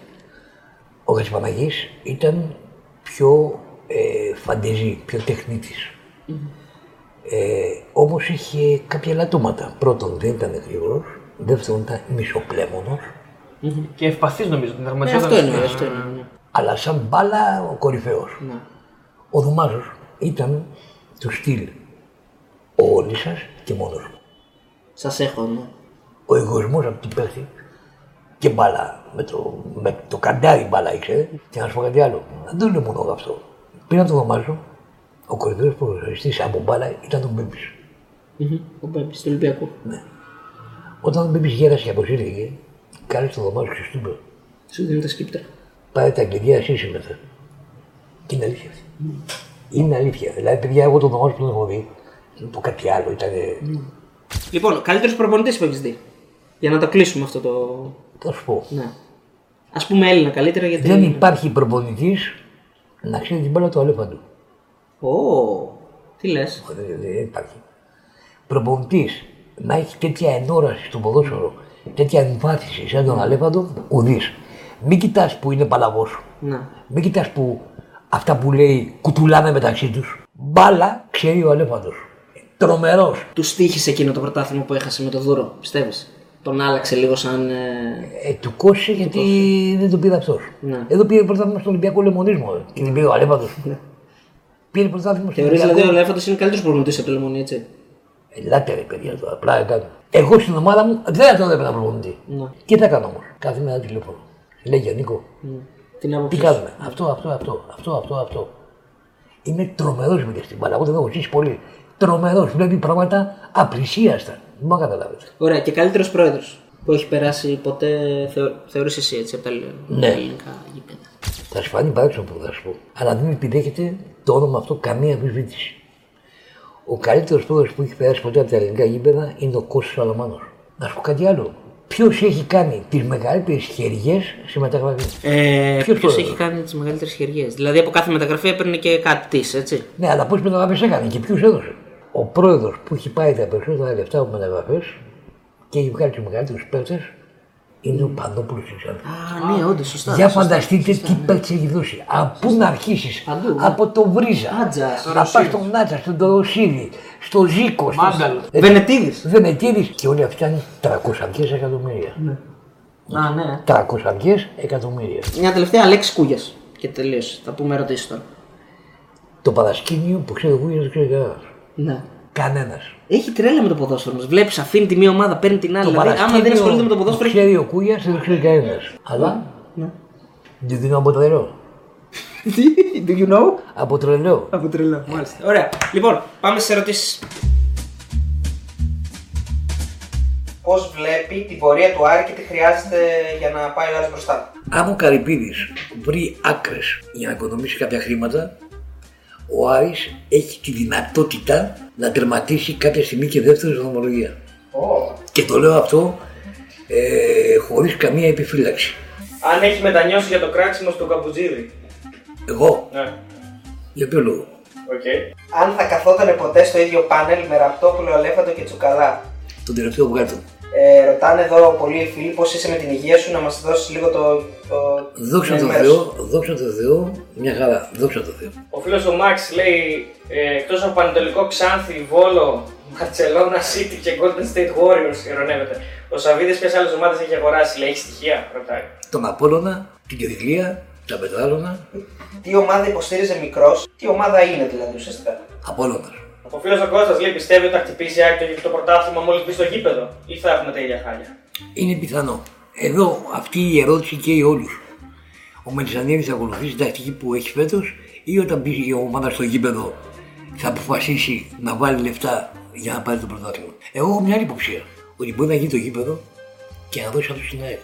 Ο Γασιπαναγής ήταν πιο ε, φαντεζή, πιο τεχνίτης. Ε, όμως είχε κάποια λατώματα. Πρώτον δεν ήταν γρήγορος, δεύτερον ήταν μισοπλέμονος, Και ευπαθής νομίζω. Την Ναι, τραυματιόταν. αυτό είναι, αυτό είναι. ναι. αλλά σαν μπάλα ο κορυφαίος. Ναι. Ο Δωμάζος ήταν του στυλ ο Όλισσας και μόνος του. Σας έχω, ναι. ο εγωισμός από την παίχτη και μπάλα. Με το, με το καντάρι μπάλα ήξερε. Και να σου πω κάτι άλλο. Δεν το είναι μόνο αυτό. Πήρα το δωμάζο, ο κορυφαίο ποδοσφαιριστή από μπάλα ήταν ο Μπέμπης. Μμμ. Ο Μπέμπης του Ολυμπιακού. Όταν ο Μπέμπης γέρασε και αποσύρθηκε, κάλεσε το δωμάζο και σου είπε: Σου δίνει τα σκύπτρα. Πάρε τα αγγελία, εσύ είσαι μετά. Και είναι αλήθεια αυτή. Είναι αλήθεια. Δηλαδή, παιδιά, εγώ το δωμάζο που τον έχω δει, δεν πω κάτι άλλο. Ήταν. Λοιπόν, καλύτερος προπονητής που έχεις δει. Για να το κλείσουμε αυτό το. Θα σου πω. Ναι. Α πούμε Έλληνα καλύτερα γιατί. Δεν υπάρχει προπονητής να ξέρεις την μπάλα του αλέφαντου. Ω, τι λες; Δεν, δεν υπάρχει. Προπονητής να έχεις τέτοια ενόραση στο ποδόσφαιρο, τέτοια εμφάθιση σαν τον αλέφαντο, ουδή. Μην κοιτάς που είναι παλαβός. Ναι. Μην κοιτάς που αυτά που λέει κουτουλάνε μεταξύ τους. Μπάλα ξέρει ο αλέφαντος. Τρομερός. Του τύχησε εκείνο το πρωτάθλημα που έχασε με το δούρο, πιστεύεις; Τον άλλαξε λίγο σαν. ε, Ε, του κόστησε γιατί δεν τον πήρε αυτός. Ναι. Εδώ πήρε πρωτάθλημα στον Ολυμπιακό Λεμονίσμο. Και την πήρε ο αλέφαντο. Πήρε πρωτάθλημα στον Θεωρείς Ολυμπιακό. δηλαδή ο Λέφαντο είναι καλύτερος προπονητής από το Λεμονί, έτσι; Ελάτε ρε παιδιά τώρα, απλά κάνω. Εγώ στην ομάδα μου δεν θα τον έπαιρνα προπονητή. Ναι. Και τι θα κάνω όμως. Κάθε μέρα τηλέφωνο. Λέγε Νίκο, Την τι άποψη. κάνουμε; Αυτό, αυτό, αυτό, αυτό, αυτό, αυτό. Είμαι τρομερός με στην μπάλα. Εγώ δεν έχω ζήσει πολύ. Τρομερός. Βλέπει πράγματα απρισίαστα. Δεν μπορώ να καταλάβετε. Ωραία, και καλύτερος πρόεδρος που έχει περάσει ποτέ, θεω, θεωρείς εσύ έτσι, από τα ελλη- Ναι. ελληνικά γήπεδα. Θα σου φανεί παράξενο που θα σου πω. Αλλά δεν επιδέχεται το όνομα αυτό καμία αμφισβήτηση. Ο καλύτερος πρόεδρος που έχει περάσει ποτέ από τα ελληνικά γήπεδα είναι ο Κώστας Αλαμάνο. Να σου πω κάτι άλλο. Ποιος έχει κάνει τις μεγαλύτερες χεριές σε μεταγραφή; Ε, Ποιος Ποιος πρόεδρος; έχει κάνει τις μεγαλύτερες χεριές; Δηλαδή από κάθε μεταγραφή έπαιρνε και κάτι της, έτσι; Ναι, αλλά πώς μεταγραφές έκανε και ποιου έδωσε; Ο πρόεδρος που έχει πάρει τα περισσότερα λεφτά από μεταγραφές και έχει βγάλει τους μεγαλύτερους παίκτες είναι ο Πανόπουλο Α, ναι, όντως, σωστά. Για σωστά. φανταστείτε τι παίκτες έχει δώσει. Από πού να αρχίσεις; Παντού, ναι. Από το Βρίζα. Άτζα, Να πας στον Νάτσα, στον Τωροσίδη, στο Ζήκο. στο- Μάνταλο. Ε, Βενετίδης. Βενετίδης. Και όλοι αυτοί ήταν 300 εκατομμύρια. Α, ναι. 300 εκατομμύρια. Μια τελευταία λέξη κούγιας. Και τελείωσε. Θα πούμε ερωτήσεις τώρα. Το παρασκήνιο που ξέρει εγώ δεν το ξέρει κανένας. Ναι. Κανένας. Έχει τρέλα με το ποδόσφαιρο μας. Βλέπεις, αφήνει τη μία ομάδα, παίρνει την άλλη. Δηλαδή, άμα δεν ασχολείται με το που ποδόσφαιρο. έχει- ξέρει ο Κούγιας δεν το ξέρει κανένα. Αλλά Ναι. δεν δίνω από τρελό. Τι, do you know? Από τρελό. Από τρελό, μάλιστα. Ωραία. Λοιπόν, πάμε στις ερωτήσεις. Πώς βλέπει την πορεία του Άρη και τι χρειάζεται για να πάει ο Άρης μπροστά; Αν ο Καρυπίδης βρει άκρες για να οικονομήσει κάποια χρήματα, ο Άρης έχει τη δυνατότητα να τερματίσει κάποια στιγμή και δεύτερη στην ομολογία. Και το λέω αυτό ε, χωρίς καμία επιφύλαξη. Αν έχεις μετανιώσει για το κράξιμο στον Καμπουτζίδη. Εγώ, Ναι. για ποιο λόγο; Οκ. Αν θα καθόταν ποτέ στο ίδιο πάνελ με Ραπτόπουλο, Αλέφαντο και Τσουκαλά. Τον τελευταίο βγάλε Ε, ρωτάνε εδώ πολλοί οι φίλοι πώς είσαι με την υγεία σου, να μας δώσεις λίγο το. το Δόξα την τω ενημέρωση. Θεώ, δόξα τω Θεώ, μια χαρά, δόξα τω Θεώ. Ο φίλος ο Μάξ λέει ε, εκτός από Πανετολικό Ξάνθη, Βόλο, Barcelona City και Golden State Warriors ειρωνεύεται. Ο Σαββίδης ποιες άλλες ομάδες έχει αγοράσει, λέει, έχει στοιχεία, ρωτάει. Τον Απόλλωνα, την Κερδιλία, τα Πετράλωνα, Τι ομάδα υποστήριζε μικρός, τι ομάδα είναι δηλαδή ουσιαστικά. Απόλλωνας. Ο φίλος ο Κώστας λέει πιστεύει ότι θα χτυπήσει η Άκη το, το πρωτάθλημα μόλις μπει στο γήπεδο ή θα έχουμε τα ίδια χάλια. Είναι πιθανό. Εδώ αυτή η ερώτηση καίει όλους. Ο Μελισανίδης θα ακολουθήσει την τακτική που έχει φέτος ή όταν μπει η ομάδα στο γήπεδο θα αποφασίσει να βάλει λεφτά για να πάρει το πρωτάθλημα. Εγώ έχω μια άλλη υποψία. Ότι μπορεί να γίνει το γήπεδο και να δώσει αυτό στην ΑΕΚ.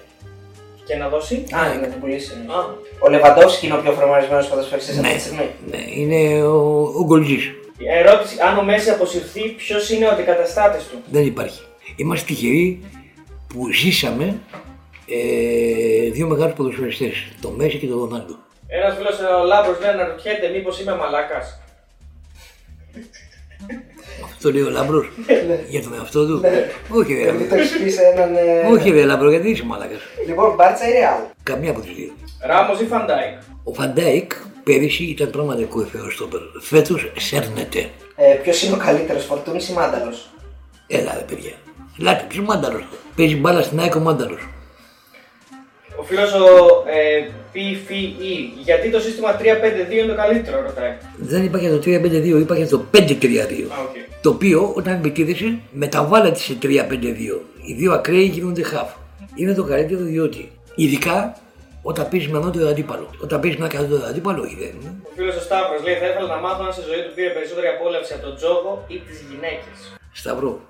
Και να δώσει; Α, είναι να την πουλήσει. Α, Ο Λεβαντόφσκι είναι ο πιο φορμαρισμένος ποδοσφαιριστής αυτή Ναι, τη στιγμή. ναι, είναι ο, ο γκολτζής. Η ερώτηση, αν ο Μέση αποσυρθεί, ποιος είναι ο αντικαταστάτης του; Δεν υπάρχει. Είμαστε τυχεροί που ζήσαμε ε, δύο μεγάλους ποδοσφαιριστές, το Μέση και τον Ρονάλντο. Ένας φίλος ο Λάμπρος λέει να ρωτιέται μήπως είμαι μαλάκας. Αυτό λέει ο Λάμπρος για τον εαυτό του. Όχι, ρε, Δηλαδή το έχεις πει σε έναν. ε, όχι, ρε Λάμπρο, γιατί είσαι μαλάκας. Λοιπόν, Μπάρτσα ή Ρεάλ; Καμία από τις δύο. Ράμος ή Φαν Ντάικ; Ο Φαν Ντάικ πέρυσι ήταν πράγματι κορυφαίο στόπερ. Φέτος σέρνεται. Ε, Ποιος είναι ο καλύτερος, Φορτούνης ή Μάνταλος; Έλα ρε παιδιά. Ελάτε, ποιος Μάνταλος; Παίζει μπάλα στην ΑΕΚ ο Μάνταλος. Ο φίλος ο ε, PFE, γιατί το σύστημα 3-5-2 είναι το καλύτερο, ρωτάει. Δεν υπάρχει το 3-5-2, υπάρχει το 5-3-2. Α, οκ. Το οποίο όταν επιτίθεσαι μεταβάλλεται σε 3-5-2. Οι δύο ακραίοι γίνονται χαφ. Είναι το καλύτερο διότι ειδικά όταν παίζει με ανώτερο αντίπαλο. Όταν παίζει με ένα κατώτερο αντίπαλο, όχι δεν είναι. Ο φίλος ο Σταύρος λέει: Θα ήθελα να μάθω αν στη ζωή του πήρε περισσότερη απόλαυση από τον τζόγο ή τις γυναίκες. Σταύρο.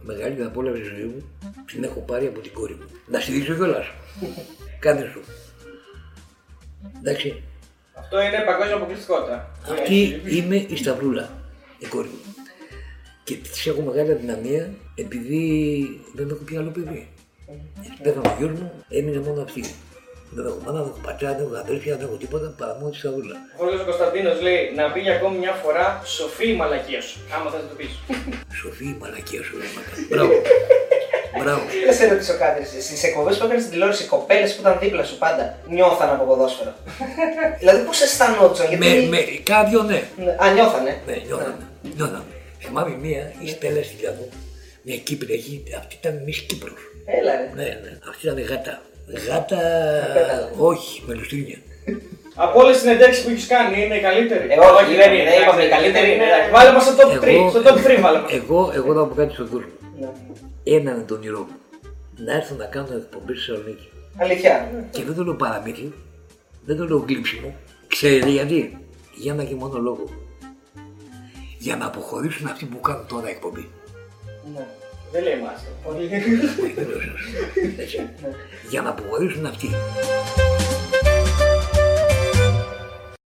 Μεγαλύτερη απόλαυση στη ζωή μου την έχω πάρει από την κόρη μου. Να στη δείξω κιόλας. Κάνε σου. Εντάξει. Αυτό είναι παγκόσμια αποκλειστικότητα. Αυτή είναι η Σταυρούλα, η κόρη μου. Και της έχω μεγάλη αδυναμία επειδή δεν έχω πια άλλο παιδί. Πέθανε ο γιος μου, έμεινε μόνο αυτή. Δεν έχω μάνα, δεν έχω πατέρα, δεν έχω αδέρφια, δεν έχω τίποτα παρά μόνο τη Σταυρούλα. Ο φίλο Κωνσταντίνος λέει: Να πει για ακόμη μια φορά σοφή η μαλακία σου. Άμα θες να το πεις. Σοφή η μαλακία σου, ρε μάνα. Μπράβο. Μπράβο. Να σε ρωτήσω κάτι. Στις εκπομπές που έκανες στην τηλεόραση, οι κοπέλες που ήταν δίπλα σου πάντα νιώθαν από ποδόσφαιρο. δηλαδή πώς αισθανόντουσαν, γιατί. με, με, κάποιον ναι. Ναι, Α, νιώθανε. Ναι, νιώθαμε. νιώθαμε. Θυμάμαι μία, η Στέλλα στη Λιαδό, μια Κύπριακη, αυτή ήταν Μισ Κύπρος. Έλα, ρε. Ναι, ναι, αυτή ήταν γάτα. Γάτα, πέταλα. όχι, με λουστρίνια. Από όλες τις συνεντεύξεις που έχεις κάνει είναι η καλύτερη. Εγώ όχι, δεν είναι, είπαμε η καλύτερη είναι. εντάξει. Βάλε μας στο top 3. Στο top 3 βάλε μας. εγώ, εγώ θα πω κάτι στον κόσμο. Ναι. Ένα είναι το όνειρό μου. Να έρθω να κάνω εκπομπή στη Θεσσαλονίκη. Αλήθεια. Και δεν το λέω παραμύθι, δεν το λέω γλύψιμο. Ξέρετε γιατί; Για ένα και μόνο λόγο. Για να αποχωρήσουν αυτοί που κάνουν τώρα εκπομπή. Ναι. Жалей масло. Яна Буарыжина в